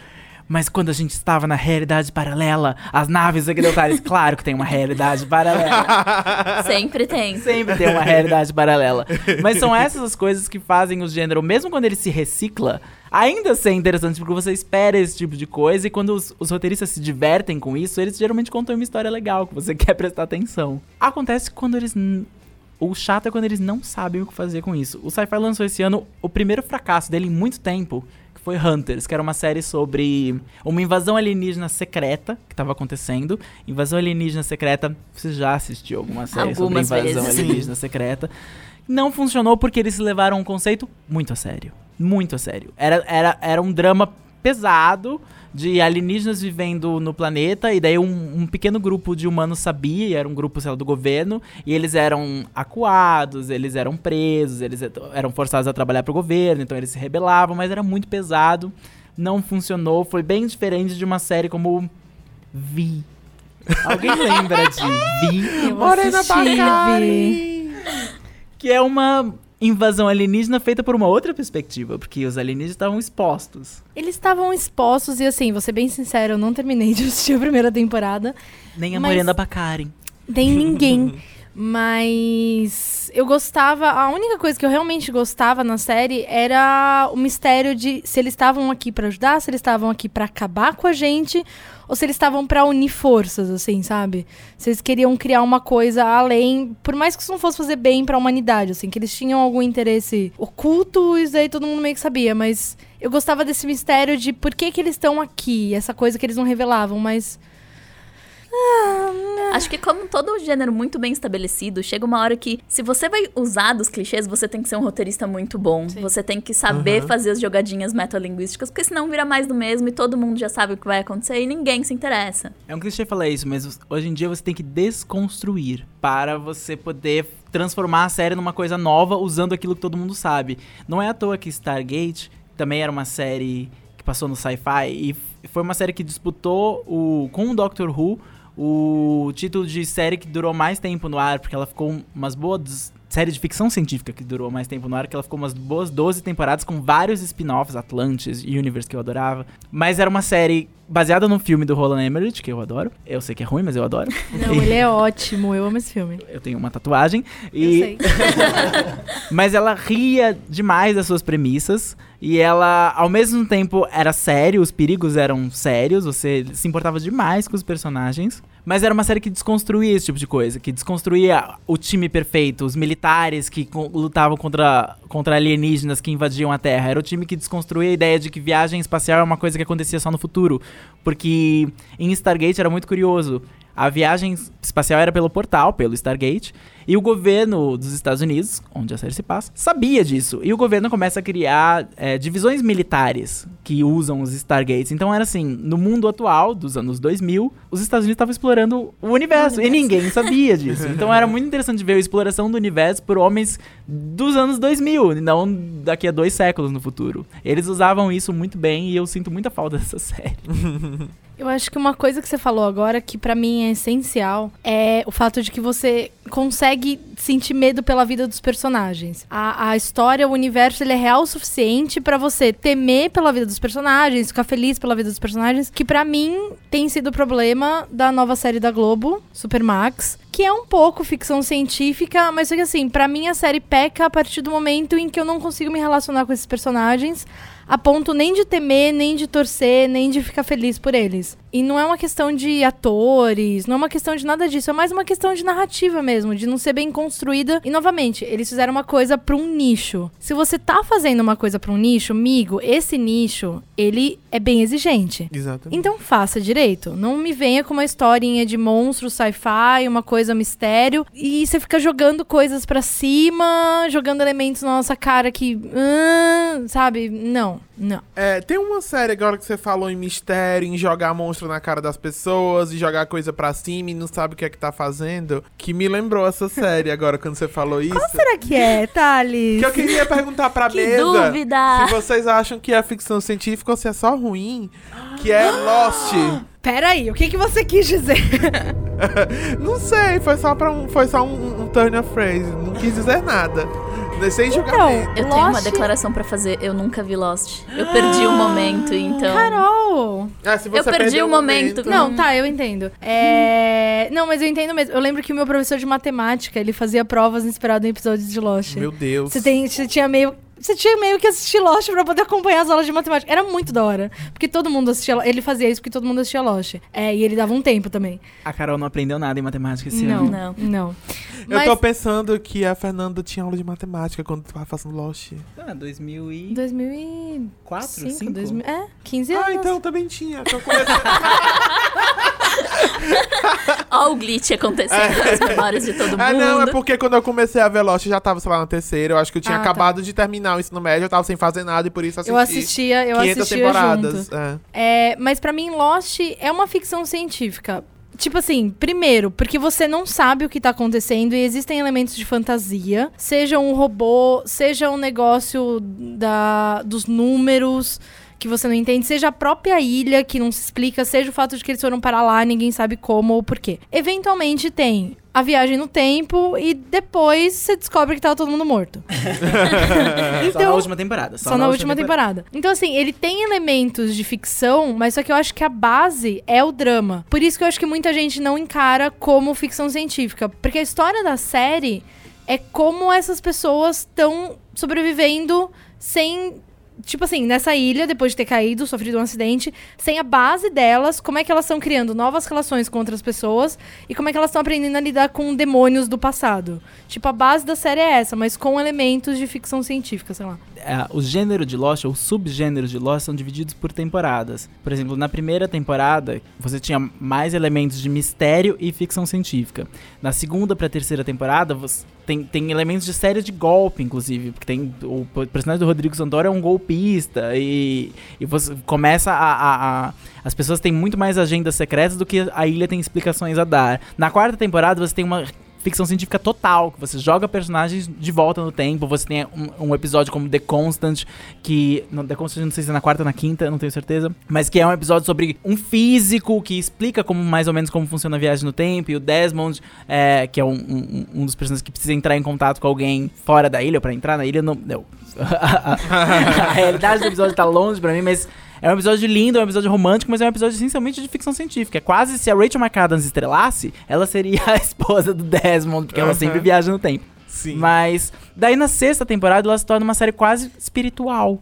Mas quando a gente estava na realidade paralela, as naves occidentais, claro que tem uma realidade paralela. Sempre tem. Sempre tem uma realidade paralela. Mas são essas as coisas que fazem o gênero, mesmo quando ele se recicla, ainda ser interessante, porque você espera esse tipo de coisa e quando os, os roteiristas se divertem com isso, eles geralmente contam uma história legal, que você quer prestar atenção. Acontece quando eles. O chato é quando eles não sabem o que fazer com isso. O Sci-Fi lançou esse ano o primeiro fracasso dele em muito tempo, foi Hunters, que era uma série sobre uma invasão alienígena secreta que estava acontecendo. Invasão alienígena secreta, você já assistiu alguma série Algumas sobre invasão vezes. alienígena secreta? Não funcionou porque eles levaram um conceito muito a sério. Muito a sério. Era, era, era um drama pesado de alienígenas vivendo no planeta, e daí um, um pequeno grupo de humanos sabia, e era um grupo, sei lá, do governo, e eles eram acuados, eles eram presos, eles eram forçados a trabalhar pro governo, então eles se rebelavam, mas era muito pesado, não funcionou, foi bem diferente de uma série como Vi. Alguém lembra de Vi? Eu Morena assisti, Vi. Bacari! Que é uma invasão alienígena feita por uma outra perspectiva, porque os alienígenas estavam expostos. Eles estavam expostos e assim, vou ser bem sincero, eu não terminei de assistir a primeira temporada. Nem a Mas- Morena. Nem ninguém. Mas eu gostava. A única coisa que eu realmente gostava na série era o mistério de se eles estavam aqui pra ajudar, se eles estavam aqui pra acabar com a gente, ou se eles estavam pra unir forças, assim, sabe? Se eles queriam criar uma coisa além, por mais que isso não fosse fazer bem pra humanidade, assim, que eles tinham algum interesse oculto, isso aí todo mundo meio que sabia, mas eu gostava desse mistério de por que que eles estão aqui, essa coisa que eles não revelavam, mas Acho que como todo gênero muito bem estabelecido, chega uma hora que se você vai usar dos clichês, você tem que ser um roteirista muito bom. Sim. Você tem que saber fazer as jogadinhas metalinguísticas, porque senão vira mais do mesmo e todo mundo já sabe o que vai acontecer e ninguém se interessa. É um clichê falar isso, mas hoje em dia você tem que desconstruir para você poder transformar a série numa coisa nova usando aquilo que todo mundo sabe. Não é à toa que Stargate também era uma série que passou no sci-fi e foi uma série que disputou o, com o Doctor Who o título de série que durou mais tempo no ar, porque ela ficou umas boas. Série de ficção científica que durou mais tempo no ar, que ela ficou umas boas 12 temporadas com vários spin-offs, Atlantis, Universe, que eu adorava. Mas era uma série baseada num filme do Roland Emmerich, que eu adoro. Eu sei que é ruim, mas eu adoro. Não, ele é ótimo, eu amo esse filme. Eu tenho uma tatuagem. Eu E, sei. mas ela ria demais das suas premissas. E ela, ao mesmo tempo, era sério, os perigos eram sérios, você se importava demais com os personagens. Mas era uma série que desconstruía esse tipo de coisa, que desconstruía o time perfeito, os militares que lutavam contra, contra alienígenas que invadiam a Terra. Era o time que desconstruía a ideia de que viagem espacial é uma coisa que acontecia só no futuro. Porque em Stargate era muito curioso. A viagem espacial era pelo portal, pelo Stargate, e o governo dos Estados Unidos, onde a série se passa, sabia disso. E o governo começa a criar é, divisões militares que usam os Stargates. Então era assim, no mundo atual, dos anos 2000, os Estados Unidos estavam explorando o universo, e ninguém sabia disso. Então era muito interessante ver a exploração do universo por homens dos anos 2000, e não daqui a dois séculos no futuro. Eles usavam isso muito bem e eu sinto muita falta dessa série. Eu acho que uma coisa que você falou agora que pra mim é essencial é o fato de que você consegue sentir medo pela vida dos personagens. A, a história, o universo, ele é real o suficiente pra você temer pela vida dos personagens, ficar feliz pela vida dos personagens, que pra mim tem sido o problema da nova série da Globo, Supermax, que é um pouco ficção científica, mas só que assim, pra mim a série peca a partir do momento em que eu não consigo me relacionar com esses personagens a ponto nem de temer, nem de torcer, nem de ficar feliz por eles. E não é uma questão de atores, não é uma questão de nada disso, é mais uma questão de narrativa mesmo, de não ser bem construída. E novamente, eles fizeram uma coisa pra um nicho. Se você tá fazendo uma coisa pra um nicho, amigo, esse nicho, ele é bem exigente. Exatamente. Então faça direito. Não me venha com uma historinha de monstro, sci-fi, uma coisa mistério. E você fica jogando coisas pra cima, jogando elementos na nossa cara que. ah, sabe? Não, não. É, tem uma série agora que você falou em mistério, em jogar monstro na cara das pessoas e jogar coisa pra cima e não sabe o que é que tá fazendo, que me lembrou essa série agora quando você falou isso. Qual será que é, Thales? Que eu queria perguntar pra Que mesa dúvida! se vocês acham que é ficção científica ou se é só ruim, que é Lost. Peraí, o que, que você quis dizer? Não sei, foi só, pra um, foi só um, um turn of phrase. Não quis dizer nada. Sem Então. Eu tenho uma declaração pra fazer. Eu nunca vi Lost. Eu perdi o momento, então. Carol! Ah, se você eu perdi o momento. Não, tá, eu entendo. É... Não, mas eu entendo mesmo. Eu lembro que o meu professor de matemática, ele fazia provas inspirado em episódios de Lost. Meu Deus. Você, tem, você tinha meio. Você tinha meio que assistir Lost pra poder acompanhar as aulas de matemática. Era muito da hora. Porque todo mundo assistia. Ele fazia isso porque todo mundo assistia Lost. É, e ele dava um tempo também. A Carol não aprendeu nada em matemática esse não, ano. Não. não. Eu Mas tô pensando que a Fernanda tinha aula de matemática quando tava fazendo Lost. Ah, 2004, 2004, 5? 5, 2000, é, 15 anos. Ah, então também tinha. Eu comecei- Ó o glitch acontecendo nas memórias de todo mundo. Ah, não, é porque quando eu comecei a eu já tava, sei lá, na terceira. Eu acho que eu tinha Ah, tá. acabado de terminar o ensino médio, eu tava sem fazer nada e por isso assisti. Eu assistia, eu 500 assistia temporadas. junto. É. É, mas pra mim, Lost é uma ficção científica. Tipo assim, primeiro, porque você não sabe o que tá acontecendo e existem elementos de fantasia. Seja um robô, seja um negócio da, dos números que você não entende, seja a própria ilha que não se explica, seja o fato de que eles foram parar lá, ninguém sabe como ou por quê. Eventualmente tem a viagem no tempo e depois você descobre que tava todo mundo morto. Só na última temporada. Só, na, última temporada. Então, assim, ele tem elementos de ficção, mas só que eu acho que a base é o drama. Por isso que eu acho que muita gente não encara como ficção científica. Porque a história da série é como essas pessoas estão sobrevivendo sem. Tipo assim, nessa ilha, depois de ter caído, sofrido um acidente, sem a base delas, como é que elas estão criando novas relações com outras pessoas e como é que elas estão aprendendo a lidar com demônios do passado. Tipo, a base da série é essa, mas com elementos de ficção científica, sei lá. É, o gênero de Lost, ou subgêneros de Lost, são divididos por temporadas. Por exemplo, na primeira temporada, você tinha mais elementos de mistério e ficção científica. Na segunda pra terceira temporada, você tem, tem elementos de série de golpe, inclusive. Porque tem o personagem do Rodrigo Santoro é um golpista. E, e você começa a, a- a- As pessoas têm muito mais agendas secretas do que a ilha tem explicações a dar. Na quarta temporada, você tem uma ficção científica total, que você joga personagens de volta no tempo, você tem um, um episódio como The Constant, que... The Constant não sei se é na quarta ou na quinta, não tenho certeza, mas que é um episódio sobre um físico que explica como mais ou menos como funciona a viagem no tempo, e o Desmond, é, que é um, um- um dos personagens que precisa entrar em contato com alguém fora da ilha, ou pra entrar na ilha, não... não. a realidade do episódio tá longe pra mim, mas... É um episódio lindo, é um episódio romântico, mas é um episódio essencialmente de ficção científica. É quase se a Rachel McAdams estrelasse, ela seria a esposa do Desmond, porque ela Aham. sempre viaja no tempo. Sim. Mas daí na sexta temporada ela se torna uma série quase espiritual.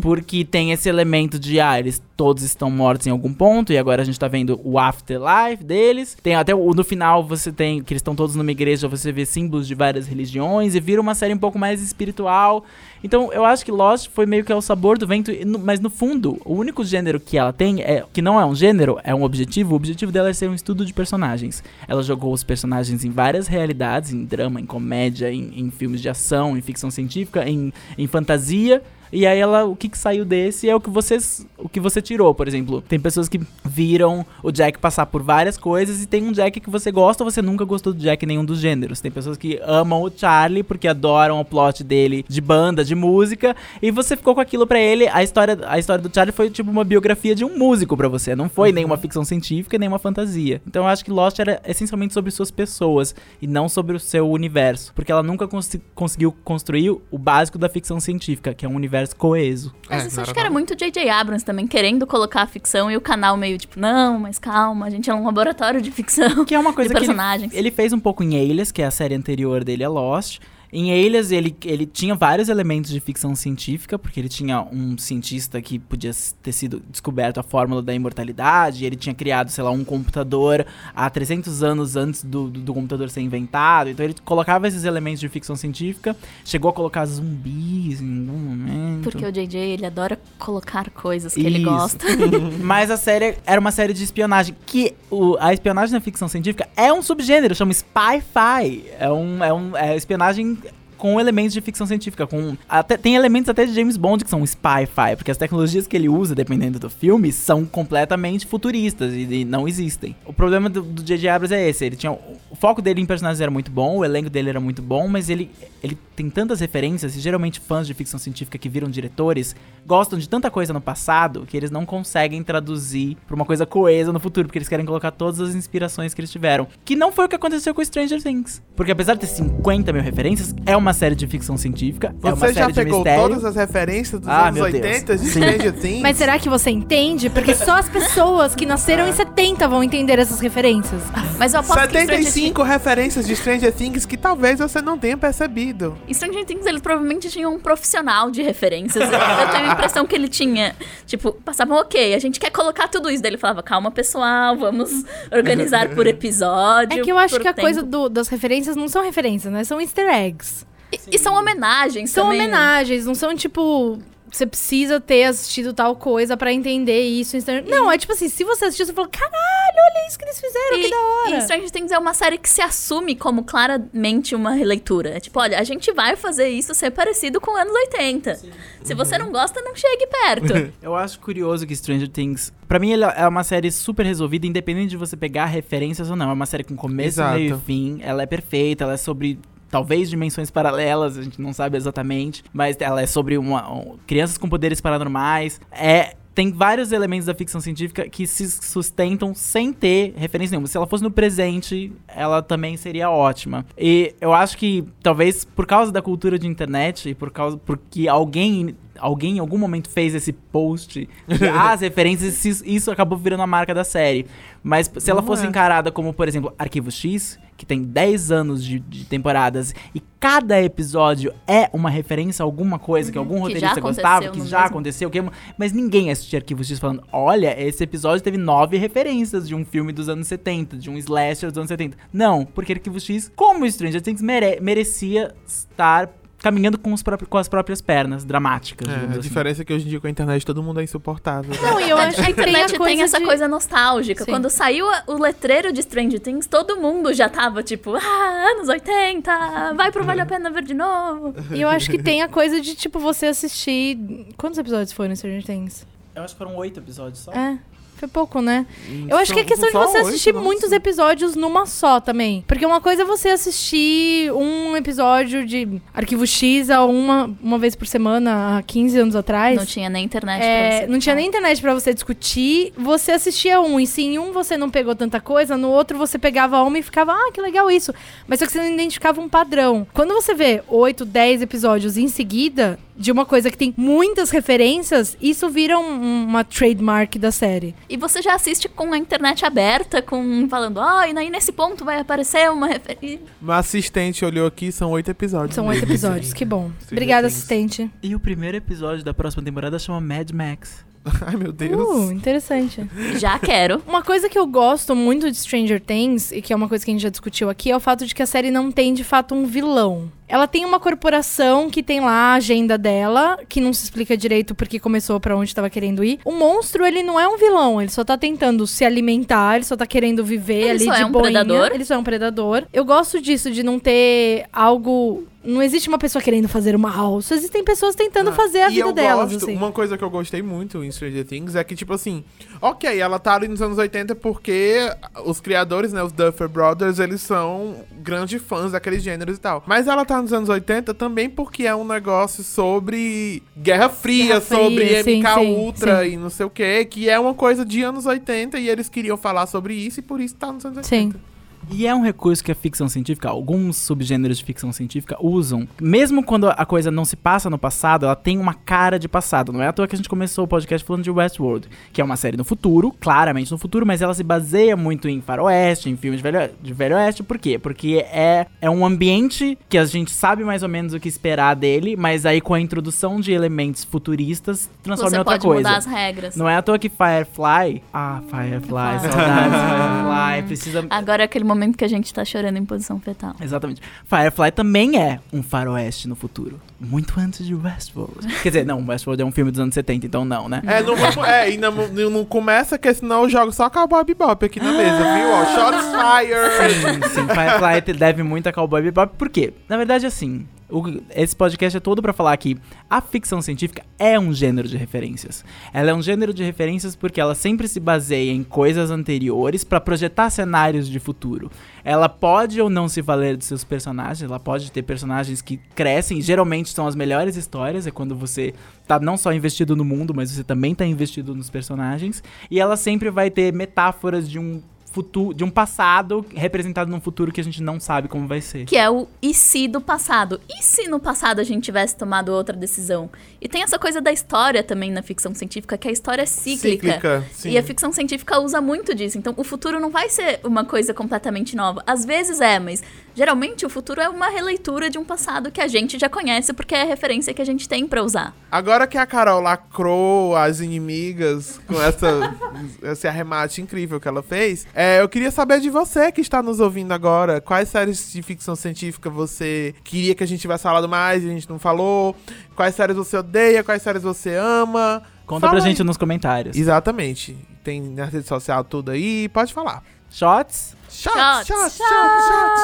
Porque tem esse elemento de, ah, eles todos estão mortos em algum ponto, e agora a gente tá vendo o afterlife deles. Tem até o, no final você tem que eles estão todos numa igreja, você vê símbolos de várias religiões, e vira uma série um pouco mais espiritual. Então eu acho que Lost foi meio que ao sabor do vento, mas no fundo, o único gênero que ela tem, é que não é um gênero, é um objetivo. O objetivo dela é ser um estudo de personagens. Ela jogou os personagens em várias realidades, em drama, em comédia, em, em filmes de ação, em ficção científica, em, em fantasia. E aí ela, o que, que saiu desse é o que vocês, o que você tirou, por exemplo. Tem pessoas que viram o Jack passar por várias coisas e tem um Jack que você gosta ou você nunca gostou do Jack em nenhum dos gêneros. Tem pessoas que amam o Charlie porque adoram o plot dele de banda, de música, e você ficou com aquilo pra ele. A história, a história do Charlie foi tipo uma biografia de um músico pra você, não foi nenhuma ficção científica, nem uma fantasia. Então eu acho que Lost era essencialmente sobre suas pessoas e não sobre o seu universo, porque ela nunca cons- conseguiu construir o básico da ficção científica, que é um universo coeso. Mas É, isso não acho era que era muito J.J. Abrams também, querendo colocar a ficção e o canal meio tipo, não, mas calma, a gente é um laboratório de ficção. Que é uma coisa de que ele, personagens. ele fez um pouco em Alias, que é a série anterior dele a Lost. Em Alias, ele, ele tinha vários elementos de ficção científica, porque ele tinha um cientista que podia ter sido descoberto a fórmula da imortalidade, ele tinha criado, sei lá, um computador há 300 anos antes do, do, do computador ser inventado. Então ele colocava esses elementos de ficção científica, chegou a colocar zumbis em algum momento. Porque o J.J. ele adora colocar coisas que ele Isso. gosta. Mas a série era uma série de espionagem. Que o- a espionagem na ficção científica é um subgênero, chama Spy-Fi. É um, é um é espionagem com elementos de ficção científica, com até tem elementos até de James Bond que são spy-fi, porque as tecnologias que ele usa, dependendo do filme, são completamente futuristas e, e não existem. O problema do J.J. Abrams é esse, ele tinha o foco dele em personagens era muito bom, o elenco dele era muito bom, mas ele ele tem tantas referências e geralmente fãs de ficção científica que viram diretores gostam de tanta coisa no passado que eles não conseguem traduzir pra uma coisa coesa no futuro, porque eles querem colocar todas as inspirações que eles tiveram. Que não foi o que aconteceu com Stranger Things. Porque apesar de ter 50 mil referências, é uma série de ficção científica, é uma Você já série de pegou mistério. todas as referências dos Ah, anos meu Deus. 80 de. Stranger Things? Mas será que você entende? Porque só as pessoas que nasceram em 70 vão entender essas referências. Mas eu aposto que Stranger Things, 75 referências de Stranger Things que talvez você não tenha percebido. em Stranger Things eles provavelmente tinham um profissional de referências. Eu tenho a impressão que ele tinha, tipo, passavam, ok, a gente quer colocar tudo isso. Daí ele falava, calma pessoal, vamos organizar por episódio. É que eu acho que a tempo. coisa do- das referências não são referências, né? São easter eggs. E, e são homenagens São também. homenagens, não são tipo. Você precisa ter assistido tal coisa pra entender isso. Não, é tipo assim, se você assistiu, você falou, caralho, olha isso que eles fizeram, que da hora. E Stranger Things é uma série que se assume como claramente uma releitura. É tipo, olha, a gente vai fazer isso ser parecido com anos 80. Se você não gosta, não chegue perto. Eu acho curioso que Stranger Things, Pra mim ela é uma série super resolvida, independente de você pegar referências ou não. É uma série com começo, Exato. meio e fim. Ela é perfeita, ela é sobre talvez dimensões paralelas, a gente não sabe exatamente, mas ela é sobre uma, um- crianças com poderes paranormais. É tem vários elementos da ficção científica que se sustentam sem ter referência nenhuma. Se ela fosse no presente, ela também seria ótima. E eu acho que talvez por causa da cultura de internet e por causa porque alguém alguém em algum momento fez esse post de ah, as referências, isso- acabou virando a marca da série. Mas se ela Não fosse é. encarada como, por exemplo, Arquivo X, que tem 10 anos de, de temporadas e cada episódio é uma referência a alguma coisa que algum Uhum. Que já roteirista gostava, aconteceu que já mesmo. aconteceu, que, mas ninguém assistia Arquivo X falando, olha, esse episódio teve nove referências de um filme dos anos 70, de um slasher dos anos 70. Não, porque Arquivo X, como Stranger Things, mere- merecia estar caminhando com, os próprios- com as próprias pernas, dramáticas, É, a assim. diferença é que hoje em dia com a internet todo mundo é insuportável. né? Não, e eu acho A que tem a internet tem essa de- coisa nostálgica. Sim. Quando saiu o letreiro de Stranger Things, todo mundo já tava tipo, ah, anos 80, vai pro Vale a Pena Ver de novo. E eu acho que tem a coisa de, tipo, você assistir. Quantos episódios foram em Stranger Things? Eu acho que foram oito episódios só. É. Foi pouco, né? Eu acho que é questão de você oito, assistir nossa. muitos episódios numa só também. Porque uma coisa é você assistir um episódio de Arquivo X a uma, uma vez por semana, há 15 anos atrás. Não tinha nem internet É, pra você. não tinha nem internet pra você discutir, você assistia um, e se em um você não pegou tanta coisa, no outro você pegava uma e ficava, ah, que legal isso. Mas só que você não identificava um padrão. Quando você vê 8, 10 episódios em seguida de uma coisa que tem muitas referências, isso vira um- uma trademark da série. E você já assiste com a internet aberta, com falando, ah, e aí nesse ponto vai aparecer uma referência. Meu assistente olhou aqui, são oito episódios. São oito episódios, que bom. Obrigada, assistente. E o primeiro episódio da próxima temporada chama Mad Max. Ai, meu Deus. Uh, interessante. Já quero. Uma coisa que eu gosto muito de Stranger Things, e que é uma coisa que a gente já discutiu aqui, é o fato de que a série não tem de fato um vilão. Ela tem uma corporação que tem lá a agenda dela, que não se explica direito porque começou pra onde tava querendo ir. O monstro, ele não é um vilão, ele só tá tentando se alimentar, ele só tá querendo viver Ele ali só de é um boinha. predador. Ele só é um predador. Eu gosto disso, de não ter algo. Não existe uma pessoa querendo fazer o mal. Só existem pessoas tentando fazer a vida delas, gosto, assim. Uma coisa que eu gostei muito em Stranger Things é que, tipo assim, ok, ela tá ali nos anos 80 porque os criadores, né, os Duffer Brothers, eles são grandes fãs daqueles gêneros e tal. Mas ela tá nos anos 80 também porque é um negócio sobre Guerra Fria, Guerra Fria, sobre sim, MK sim, Ultra sim. e não sei o que, que é uma coisa de anos 80 e eles queriam falar sobre isso e por isso tá nos anos 80. Sim. E é um recurso que a ficção científica, alguns subgêneros de ficção científica usam. Mesmo quando a coisa não se passa no passado, ela tem uma cara de passado. Não é à toa que a gente começou o podcast falando de Westworld, que é uma série no futuro, claramente no futuro, mas ela se baseia muito em faroeste, em filmes de velho, de velho oeste. Por quê? Porque é, é um ambiente que a gente sabe mais ou menos o que esperar dele, mas aí com a introdução de elementos futuristas, transforma Você em outra pode coisa. mudar as regras. Não é à toa que Firefly... Ah, Firefly, saudades Firefly. Precisa... Agora é aquele momento que a gente tá chorando em posição fetal. Exatamente. Firefly também é um faroeste no futuro. Muito antes de Westworld. Quer dizer, não, Westworld é um filme dos anos 70, então não, né? É, não vamos. É, e não, não, começa, que senão eu jogo só Cowboy Bebop aqui na mesa, viu? Ó, shots fire! Sim, sim. Firefly deve muito a Cowboy Bebop. Por quê? Na verdade, assim, o- esse podcast é todo pra falar que a ficção científica é um gênero de referências. Ela é um gênero de referências porque ela sempre se baseia em coisas anteriores pra projetar cenários de futuro. Ela pode ou não se valer de seus personagens, ela pode ter personagens que crescem, geralmente são as melhores histórias, é quando você tá não só investido no mundo, mas você também tá investido nos personagens, e ela sempre vai ter metáforas de um futuro, de um passado representado num futuro que a gente não sabe como vai ser. Que é o e se do passado. E se no passado a gente tivesse tomado outra decisão? E tem essa coisa da história também na ficção científica, que a história é cíclica. Cíclica, sim. E a ficção científica usa muito disso. Então, o futuro não vai ser uma coisa completamente nova. Às vezes é, mas geralmente o futuro é uma releitura de um passado que a gente já conhece, porque é a referência que a gente tem pra usar. Agora que a Carol lacrou as inimigas com essa, esse arremate incrível que ela fez, é, eu queria saber de você que está nos ouvindo agora. Quais séries de ficção científica você queria que a gente tivesse falado mais e a gente não falou? Quais séries você odeia? Quais séries você ama? Conta Fala pra gente aí. nos comentários. Exatamente. Tem na rede social tudo aí. Pode falar. Shots? Shot, Shots, shot, shot, shot,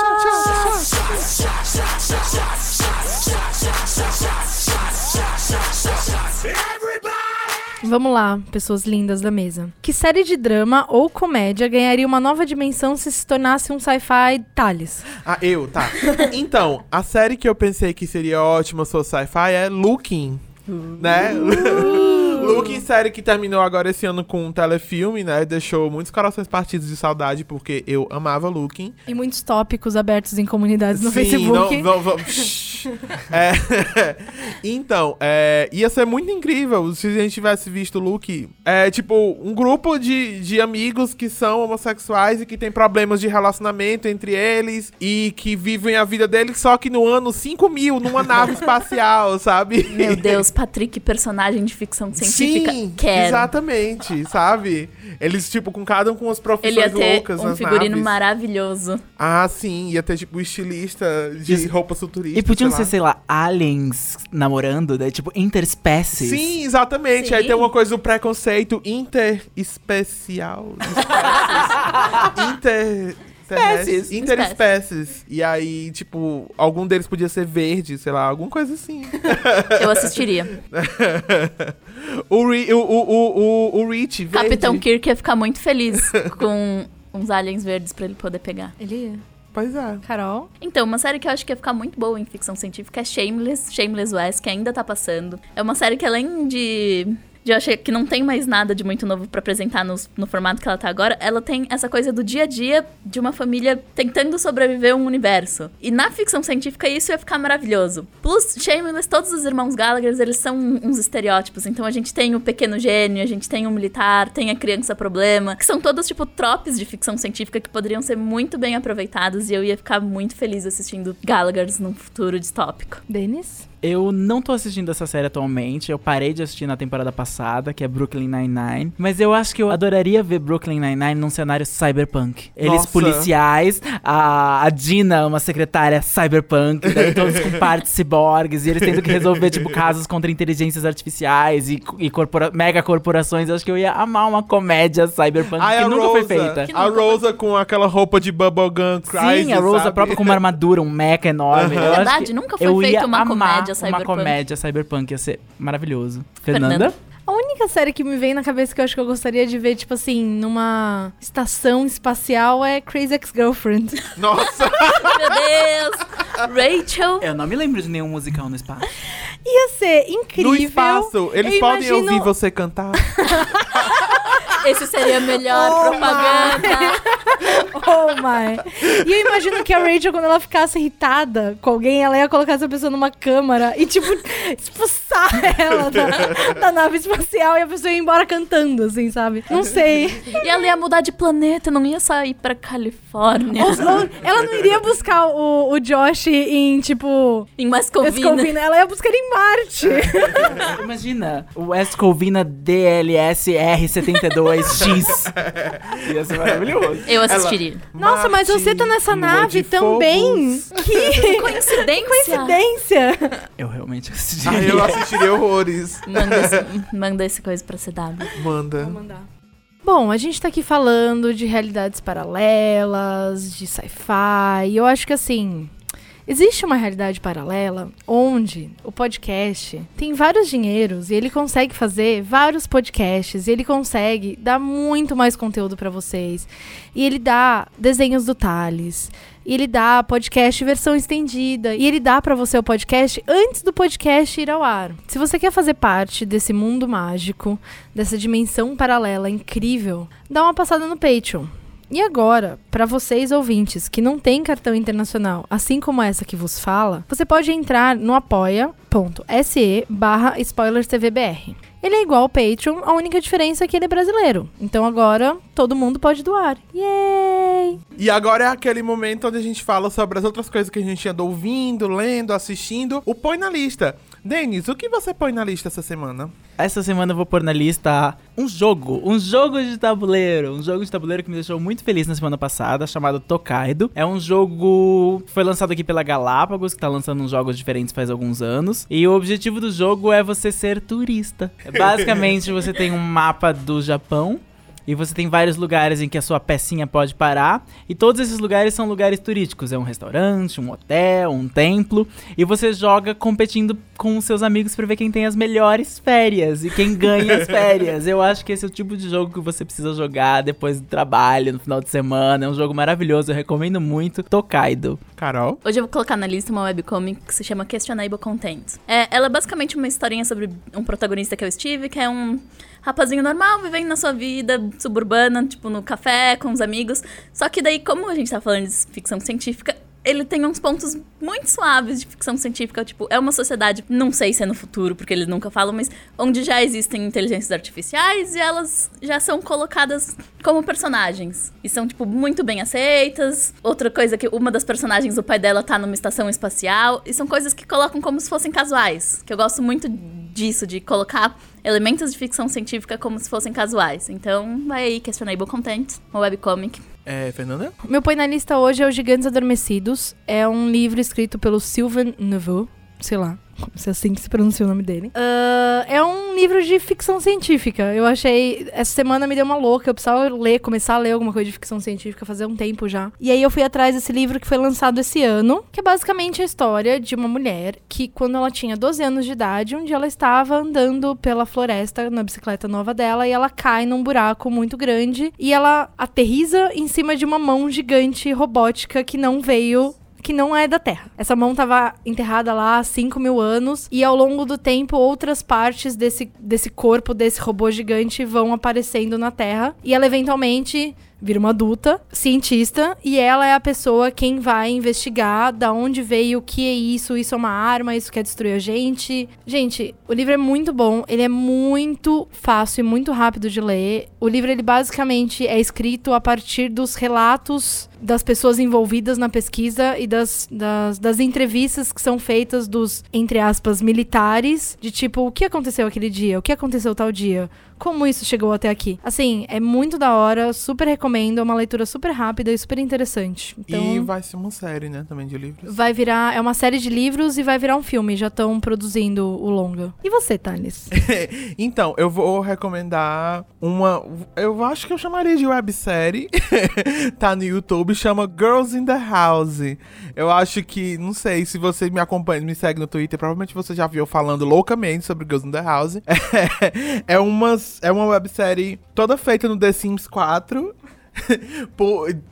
shot, shot. Vamos lá, pessoas lindas da mesa. Que série de drama ou comédia ganharia uma nova dimensão se se tornasse um sci-fi Thales? Ah, eu, tá. Então, a série que eu pensei que seria ótima se fosse sci-fi é Looking. Né? Looking, série que terminou agora esse ano com um telefilme, né? Deixou muitos corações partidos de saudade, porque eu amava Looking. E muitos tópicos abertos em comunidades no Sim, Facebook. Não, não, não, Shhh. É, então, é, ia ser muito incrível se a gente tivesse visto o Luke. É tipo um grupo de, de amigos que são homossexuais e que tem problemas de relacionamento entre eles e que vivem a vida deles só que no ano 5000, numa nave espacial, sabe? Meu Deus, Patrick, personagem de ficção científica, Sim, quero. exatamente, sabe? Eles, tipo, com cada um com as Ele profissões ia ter loucas um nas figurino naves. maravilhoso. Ah, sim, ia ter, tipo, estilista de Isso. roupas futuristas. E podiam sei ser, lá. sei lá, aliens namorando, né? Tipo, interespécies. Sim, exatamente. Aí Sim. tem uma coisa do preconceito interespecial. Inter. Espécies. Interespécies. E aí, tipo, algum deles podia ser verde, sei lá, alguma coisa assim. Eu assistiria. o, Ri- o, o, o, o, Rich, verde. Capitão Kirk ia ficar muito feliz com uns aliens verdes pra ele poder pegar. Ele Pois é. Carol? Então, uma série que eu acho que ia ficar muito boa em ficção científica é Shameless, Shameless West, que ainda tá passando. É uma série que além de... De eu achar que não tem mais nada de muito novo pra apresentar nos- no, formato que ela tá agora, ela tem essa coisa do dia a dia de uma família tentando sobreviver a um universo. E na ficção científica isso ia ficar maravilhoso. Plus, Shameless, todos os irmãos Gallagher, eles são uns estereótipos. Então a gente tem o pequeno gênio, a gente tem o militar, tem a criança problema, que são todos tipo tropes de ficção científica que poderiam ser muito bem aproveitados e eu ia ficar muito feliz assistindo Gallaghers num futuro distópico. Denis? Eu não tô assistindo essa série atualmente. Eu parei de assistir na temporada passada, que é Brooklyn Nine-Nine. Mas eu acho que eu adoraria ver Brooklyn Nine-Nine num cenário cyberpunk. Eles Nossa. policiais, a, a Dina, uma secretária cyberpunk, daí todos com partes ciborgues, e eles tendo que resolver, tipo, casos contra inteligências artificiais e, e corpora- mega corporações. Eu acho que eu ia amar uma comédia cyberpunk Ai, que nunca Rosa, foi feita. Que A nunca Rosa com aquela roupa de bubblegum crisis, Sim, a Rosa sabe? própria com uma armadura, um mecha enorme. Aham. Eu acho Verdade, que nunca foi feita uma comédia Uma cyberpunk. comédia cyberpunk ia ser maravilhoso. Fernanda? Fernanda? A única série que me vem na cabeça que eu acho que eu gostaria de ver, tipo assim, numa estação espacial é Crazy Ex-Girlfriend. Nossa, Meu Deus! Rachel! Eu não me lembro de nenhum musical no espaço. Ia ser incrível. no espaço, eles Eu podem imagino- ouvir você cantar. Esse seria a melhor oh propaganda. My. Oh my. E eu imagino que a Rachel, quando ela ficasse irritada com alguém, ela ia colocar essa pessoa numa câmara e, tipo, expulsar ela da, da nave espacial e a pessoa ia embora cantando, assim, sabe? Não sei. E ela ia mudar de planeta, não ia sair pra Califórnia. ela não iria buscar o, o Josh em, tipo. Em Mascovina. Escovina. Ela ia buscar em Marte. Imagina, o Escovina DLSR72. 2X. Ia ser maravilhoso. Eu assistiria. Ela, Nossa, mas você tá nessa nave também. Que coincidência. coincidência. Eu realmente assistiria. Ah, eu assistiria horrores. Manda esse, manda esse coisa pra CW. Manda. Vou mandar. Bom, a gente tá aqui falando de realidades paralelas, de sci-fi. E eu acho que assim, Existe uma realidade paralela onde o podcast tem vários dinheiros e ele consegue fazer vários podcasts e ele consegue dar muito mais conteúdo para vocês. E ele dá desenhos do Thales. E ele dá podcast versão estendida. E ele dá para você o podcast antes do podcast ir ao ar. Se você quer fazer parte desse mundo mágico, dessa dimensão paralela incrível, dá uma passada no Patreon. E agora, para vocês ouvintes que não têm cartão internacional, assim como essa que vos fala, você pode entrar no apoia.se barra spoilerstvbr. Ele é igual ao Patreon, a única diferença é que ele é brasileiro. Então agora todo mundo pode doar. Yay! E agora é aquele momento onde a gente fala sobre as outras coisas que a gente anda ouvindo, lendo, assistindo. O Põe na Lista. Denis, o que você põe na lista essa semana? Essa semana eu vou pôr na lista um jogo, um jogo de tabuleiro, um jogo de tabuleiro que me deixou muito feliz na semana passada, chamado Tokaido. É um jogo que foi lançado aqui pela Galápagos, que tá lançando uns jogos diferentes faz alguns anos. E o objetivo do jogo é você ser turista. Basicamente, você tem um mapa do Japão e você tem vários lugares em que a sua pecinha pode parar. E todos esses lugares são lugares turísticos. É um restaurante, um hotel, um templo. E você joga competindo com os seus amigos pra ver quem tem as melhores férias e quem ganha as férias. Eu acho que esse é o tipo de jogo que você precisa jogar depois do trabalho, no final de semana. É um jogo maravilhoso, eu recomendo muito. Tokaido. Carol? Hoje eu vou colocar na lista uma webcomic que se chama Questionable Content. É, ela é basicamente uma historinha sobre um protagonista que é o Steve, que é um rapazinho normal vivendo na sua vida suburbana, tipo no café com os amigos. Só que daí, como a gente tá falando de ficção científica, ele tem uns pontos muito suaves de ficção científica. Tipo, é uma sociedade, não sei se é no futuro, porque eles nunca falam, mas onde já existem inteligências artificiais e elas já são colocadas como personagens. E são, tipo, muito bem aceitas. Outra coisa que uma das personagens, o pai dela tá numa estação espacial. E são coisas que colocam como se fossem casuais. Que eu gosto muito disso, de colocar elementos de ficção científica como se fossem casuais. Então, vai aí, Questionable Content, uma webcomic. É, Fernanda? Meu põe na lista hoje é Os Gigantes Adormecidos. É um livro escrito pelo Sylvain Neveu. Sei lá, se é assim que se pronuncia o nome dele. Ah, é um livro de ficção científica. Eu achei. Essa semana me deu uma louca. Eu precisava ler, começar a ler alguma coisa de ficção científica fazer um tempo já. E aí eu fui atrás desse livro que foi lançado esse ano, que é basicamente a história de uma mulher que, quando ela tinha 12 anos de idade, um dia ela estava andando pela floresta na bicicleta nova dela e ela cai num buraco muito grande e ela aterriza em cima de uma mão gigante robótica que não veio que não é da Terra. Essa mão estava enterrada lá há 5 mil anos e ao longo do tempo outras partes desse, desse corpo, desse robô gigante vão aparecendo na Terra e ela eventualmente vira uma adulta, cientista, e ela é a pessoa quem vai investigar da onde veio, o que é isso, isso é uma arma, isso quer destruir a gente. Gente, o livro é muito bom, ele é muito fácil e muito rápido de ler. O livro, ele basicamente é escrito a partir dos relatos das pessoas envolvidas na pesquisa e das, das, das entrevistas que são feitas dos, entre aspas, militares, de tipo, o que aconteceu aquele dia? O que aconteceu tal dia? Como isso chegou até aqui? Assim, é muito da hora, super recomendo, é uma leitura super rápida e super interessante. Então, E vai ser uma série, né, também de livros. vai virar, é uma série de livros e vai virar um filme, já estão produzindo o longa. E você, Thales? Então, eu vou recomendar uma. Eu acho que eu chamaria de websérie. tá no YouTube, chama Girls in the House. Eu acho que, não sei, se você me acompanha, me segue no Twitter, provavelmente você já viu falando loucamente sobre Girls in the House. É, uma, é uma websérie toda feita no The Sims 4.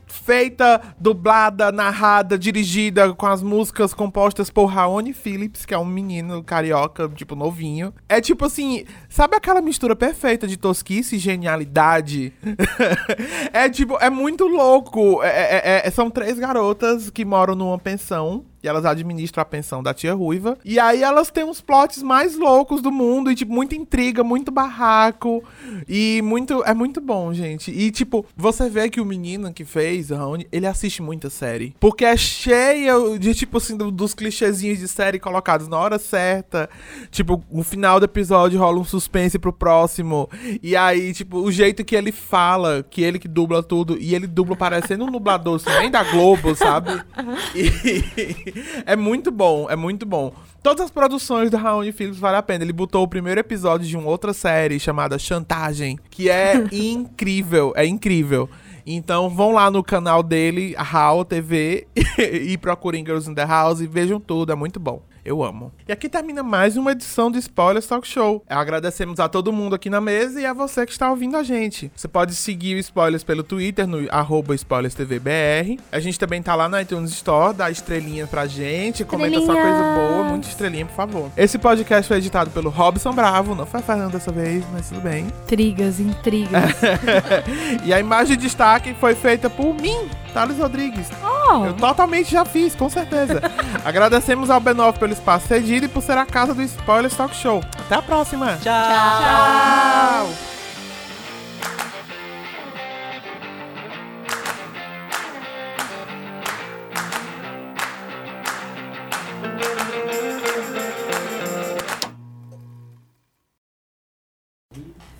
feita, dublada, narrada, dirigida com as músicas compostas por Raoni Phillips, que é um menino carioca, tipo, novinho. É tipo assim, sabe aquela mistura perfeita de tosquice e genialidade? é tipo, é muito louco. É- é- é- são três garotas que moram numa pensão. E elas administram a pensão da tia Ruiva. E aí elas têm os plots mais loucos do mundo. E, tipo, muita intriga, muito barraco. E muito. É muito bom, gente. E, tipo, você vê que o menino que fez, o Raoni, ele assiste muita série. Porque é cheia de, tipo assim, do- dos clichêzinhos de série colocados na hora certa. Tipo, no final do episódio rola um suspense pro próximo. E aí, tipo, o jeito que ele fala, que ele que dubla tudo. E ele dubla parecendo um dublador, assim, nem da Globo, sabe? E é muito bom, é muito bom. Todas as produções do Raoni Phillips vale a pena. Ele botou o primeiro episódio de uma outra série chamada Chantagem, que é incrível, é incrível. Então vão lá no canal dele, How TV, e procurem Girls in the House e vejam tudo, é muito bom. Eu amo. E aqui termina mais uma edição do Spoilers Talk Show. Agradecemos a todo mundo aqui na mesa e a você que está ouvindo a gente. Você pode seguir o Spoilers pelo Twitter, no arroba SpoilersTVBR. A gente também tá lá na iTunes Store, dá estrelinha pra gente, comenta só coisa boa, muita estrelinha, por favor. Esse podcast foi editado pelo Robson Bravo, não foi a Fernanda dessa vez, mas tudo bem. Intrigas, intrigas. e a imagem de destaque foi feita por mim, Thales Rodrigues. Oh, Eu totalmente já fiz, com certeza. Agradecemos ao B9 pelo espaço cedido e por ser a casa do Spoilers Talk Show. Até a próxima. Tchau. Tchau.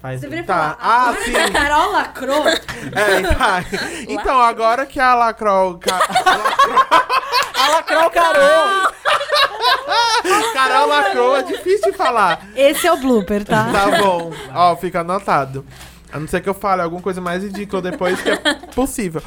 Faz Tá. Ah, sim. Carol lacrou. É, tá. Então, agora que a Lacrol. Ca- A lacrou, Carol! Carol Lacrou é difícil de falar. Esse é o blooper, tá? Tá bom. Ó, fica anotado. A não ser que eu fale alguma coisa mais ridícula depois que é possível.